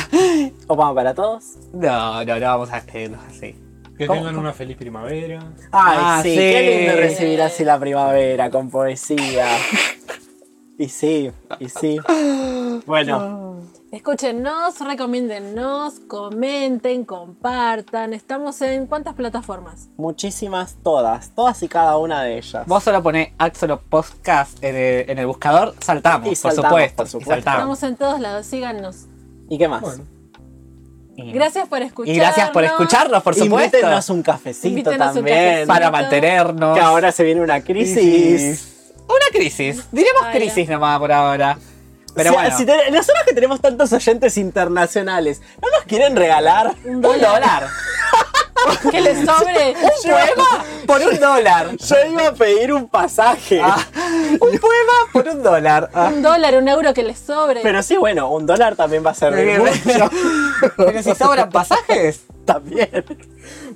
Opama para todos. no, no, no vamos a despedirnos así. Que ¿Cómo? tengan una feliz primavera. Ay, Ah, sí, sí. qué lindo recibir así la primavera con poesía. Y sí, y sí. Bueno, Escúchenos, recomiéndennos, comenten, compartan. Estamos en cuántas plataformas? muchísimas, todas, todas y cada una de ellas. Vos solo ponés Axolo Podcast en el, en el buscador, saltamos, Y saltamos, por supuesto. por y supuesto. saltamos. Estamos en todos lados, síganos. ¿Y qué más? Bueno, Y- Gracias por escucharnos. Y gracias por escucharnos, por supuesto. Invítenos un cafecito Invítenos un también. cafecito. Para mantenernos. Que ahora se viene una crisis. Una crisis. Diremos crisis nomás por ahora. Pero Si- bueno. si te- nosotros que tenemos tantos oyentes internacionales, ¿no nos quieren regalar Un un dólar. dólar? Que les sobre. Un poema por un dólar. Yo iba a pedir un pasaje. Ah, un poema por un dólar. Ah. Un dólar, un euro que les sobre. Pero sí, bueno, un dólar también va a ser Bien. mucho. Pero si sobran pasajes. también.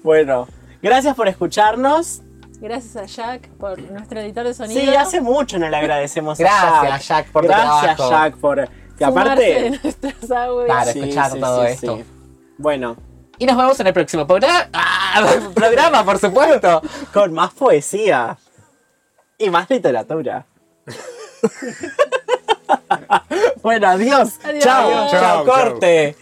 Bueno, gracias por escucharnos. Gracias a Jack por nuestro editor de sonido. Sí, hace mucho no le agradecemos a Gracias, Jack. Jack, por tu Gracias, trabajo. Jack, por. Que Fumarse aparte. Claro. escuchar todo esto. Bueno, Y nos vemos en el próximo programa. Ah, programa, por supuesto. con más poesía y más literatura. bueno, adiós. Adiós. Chao, Adiós. chao, Chao, chao. corte.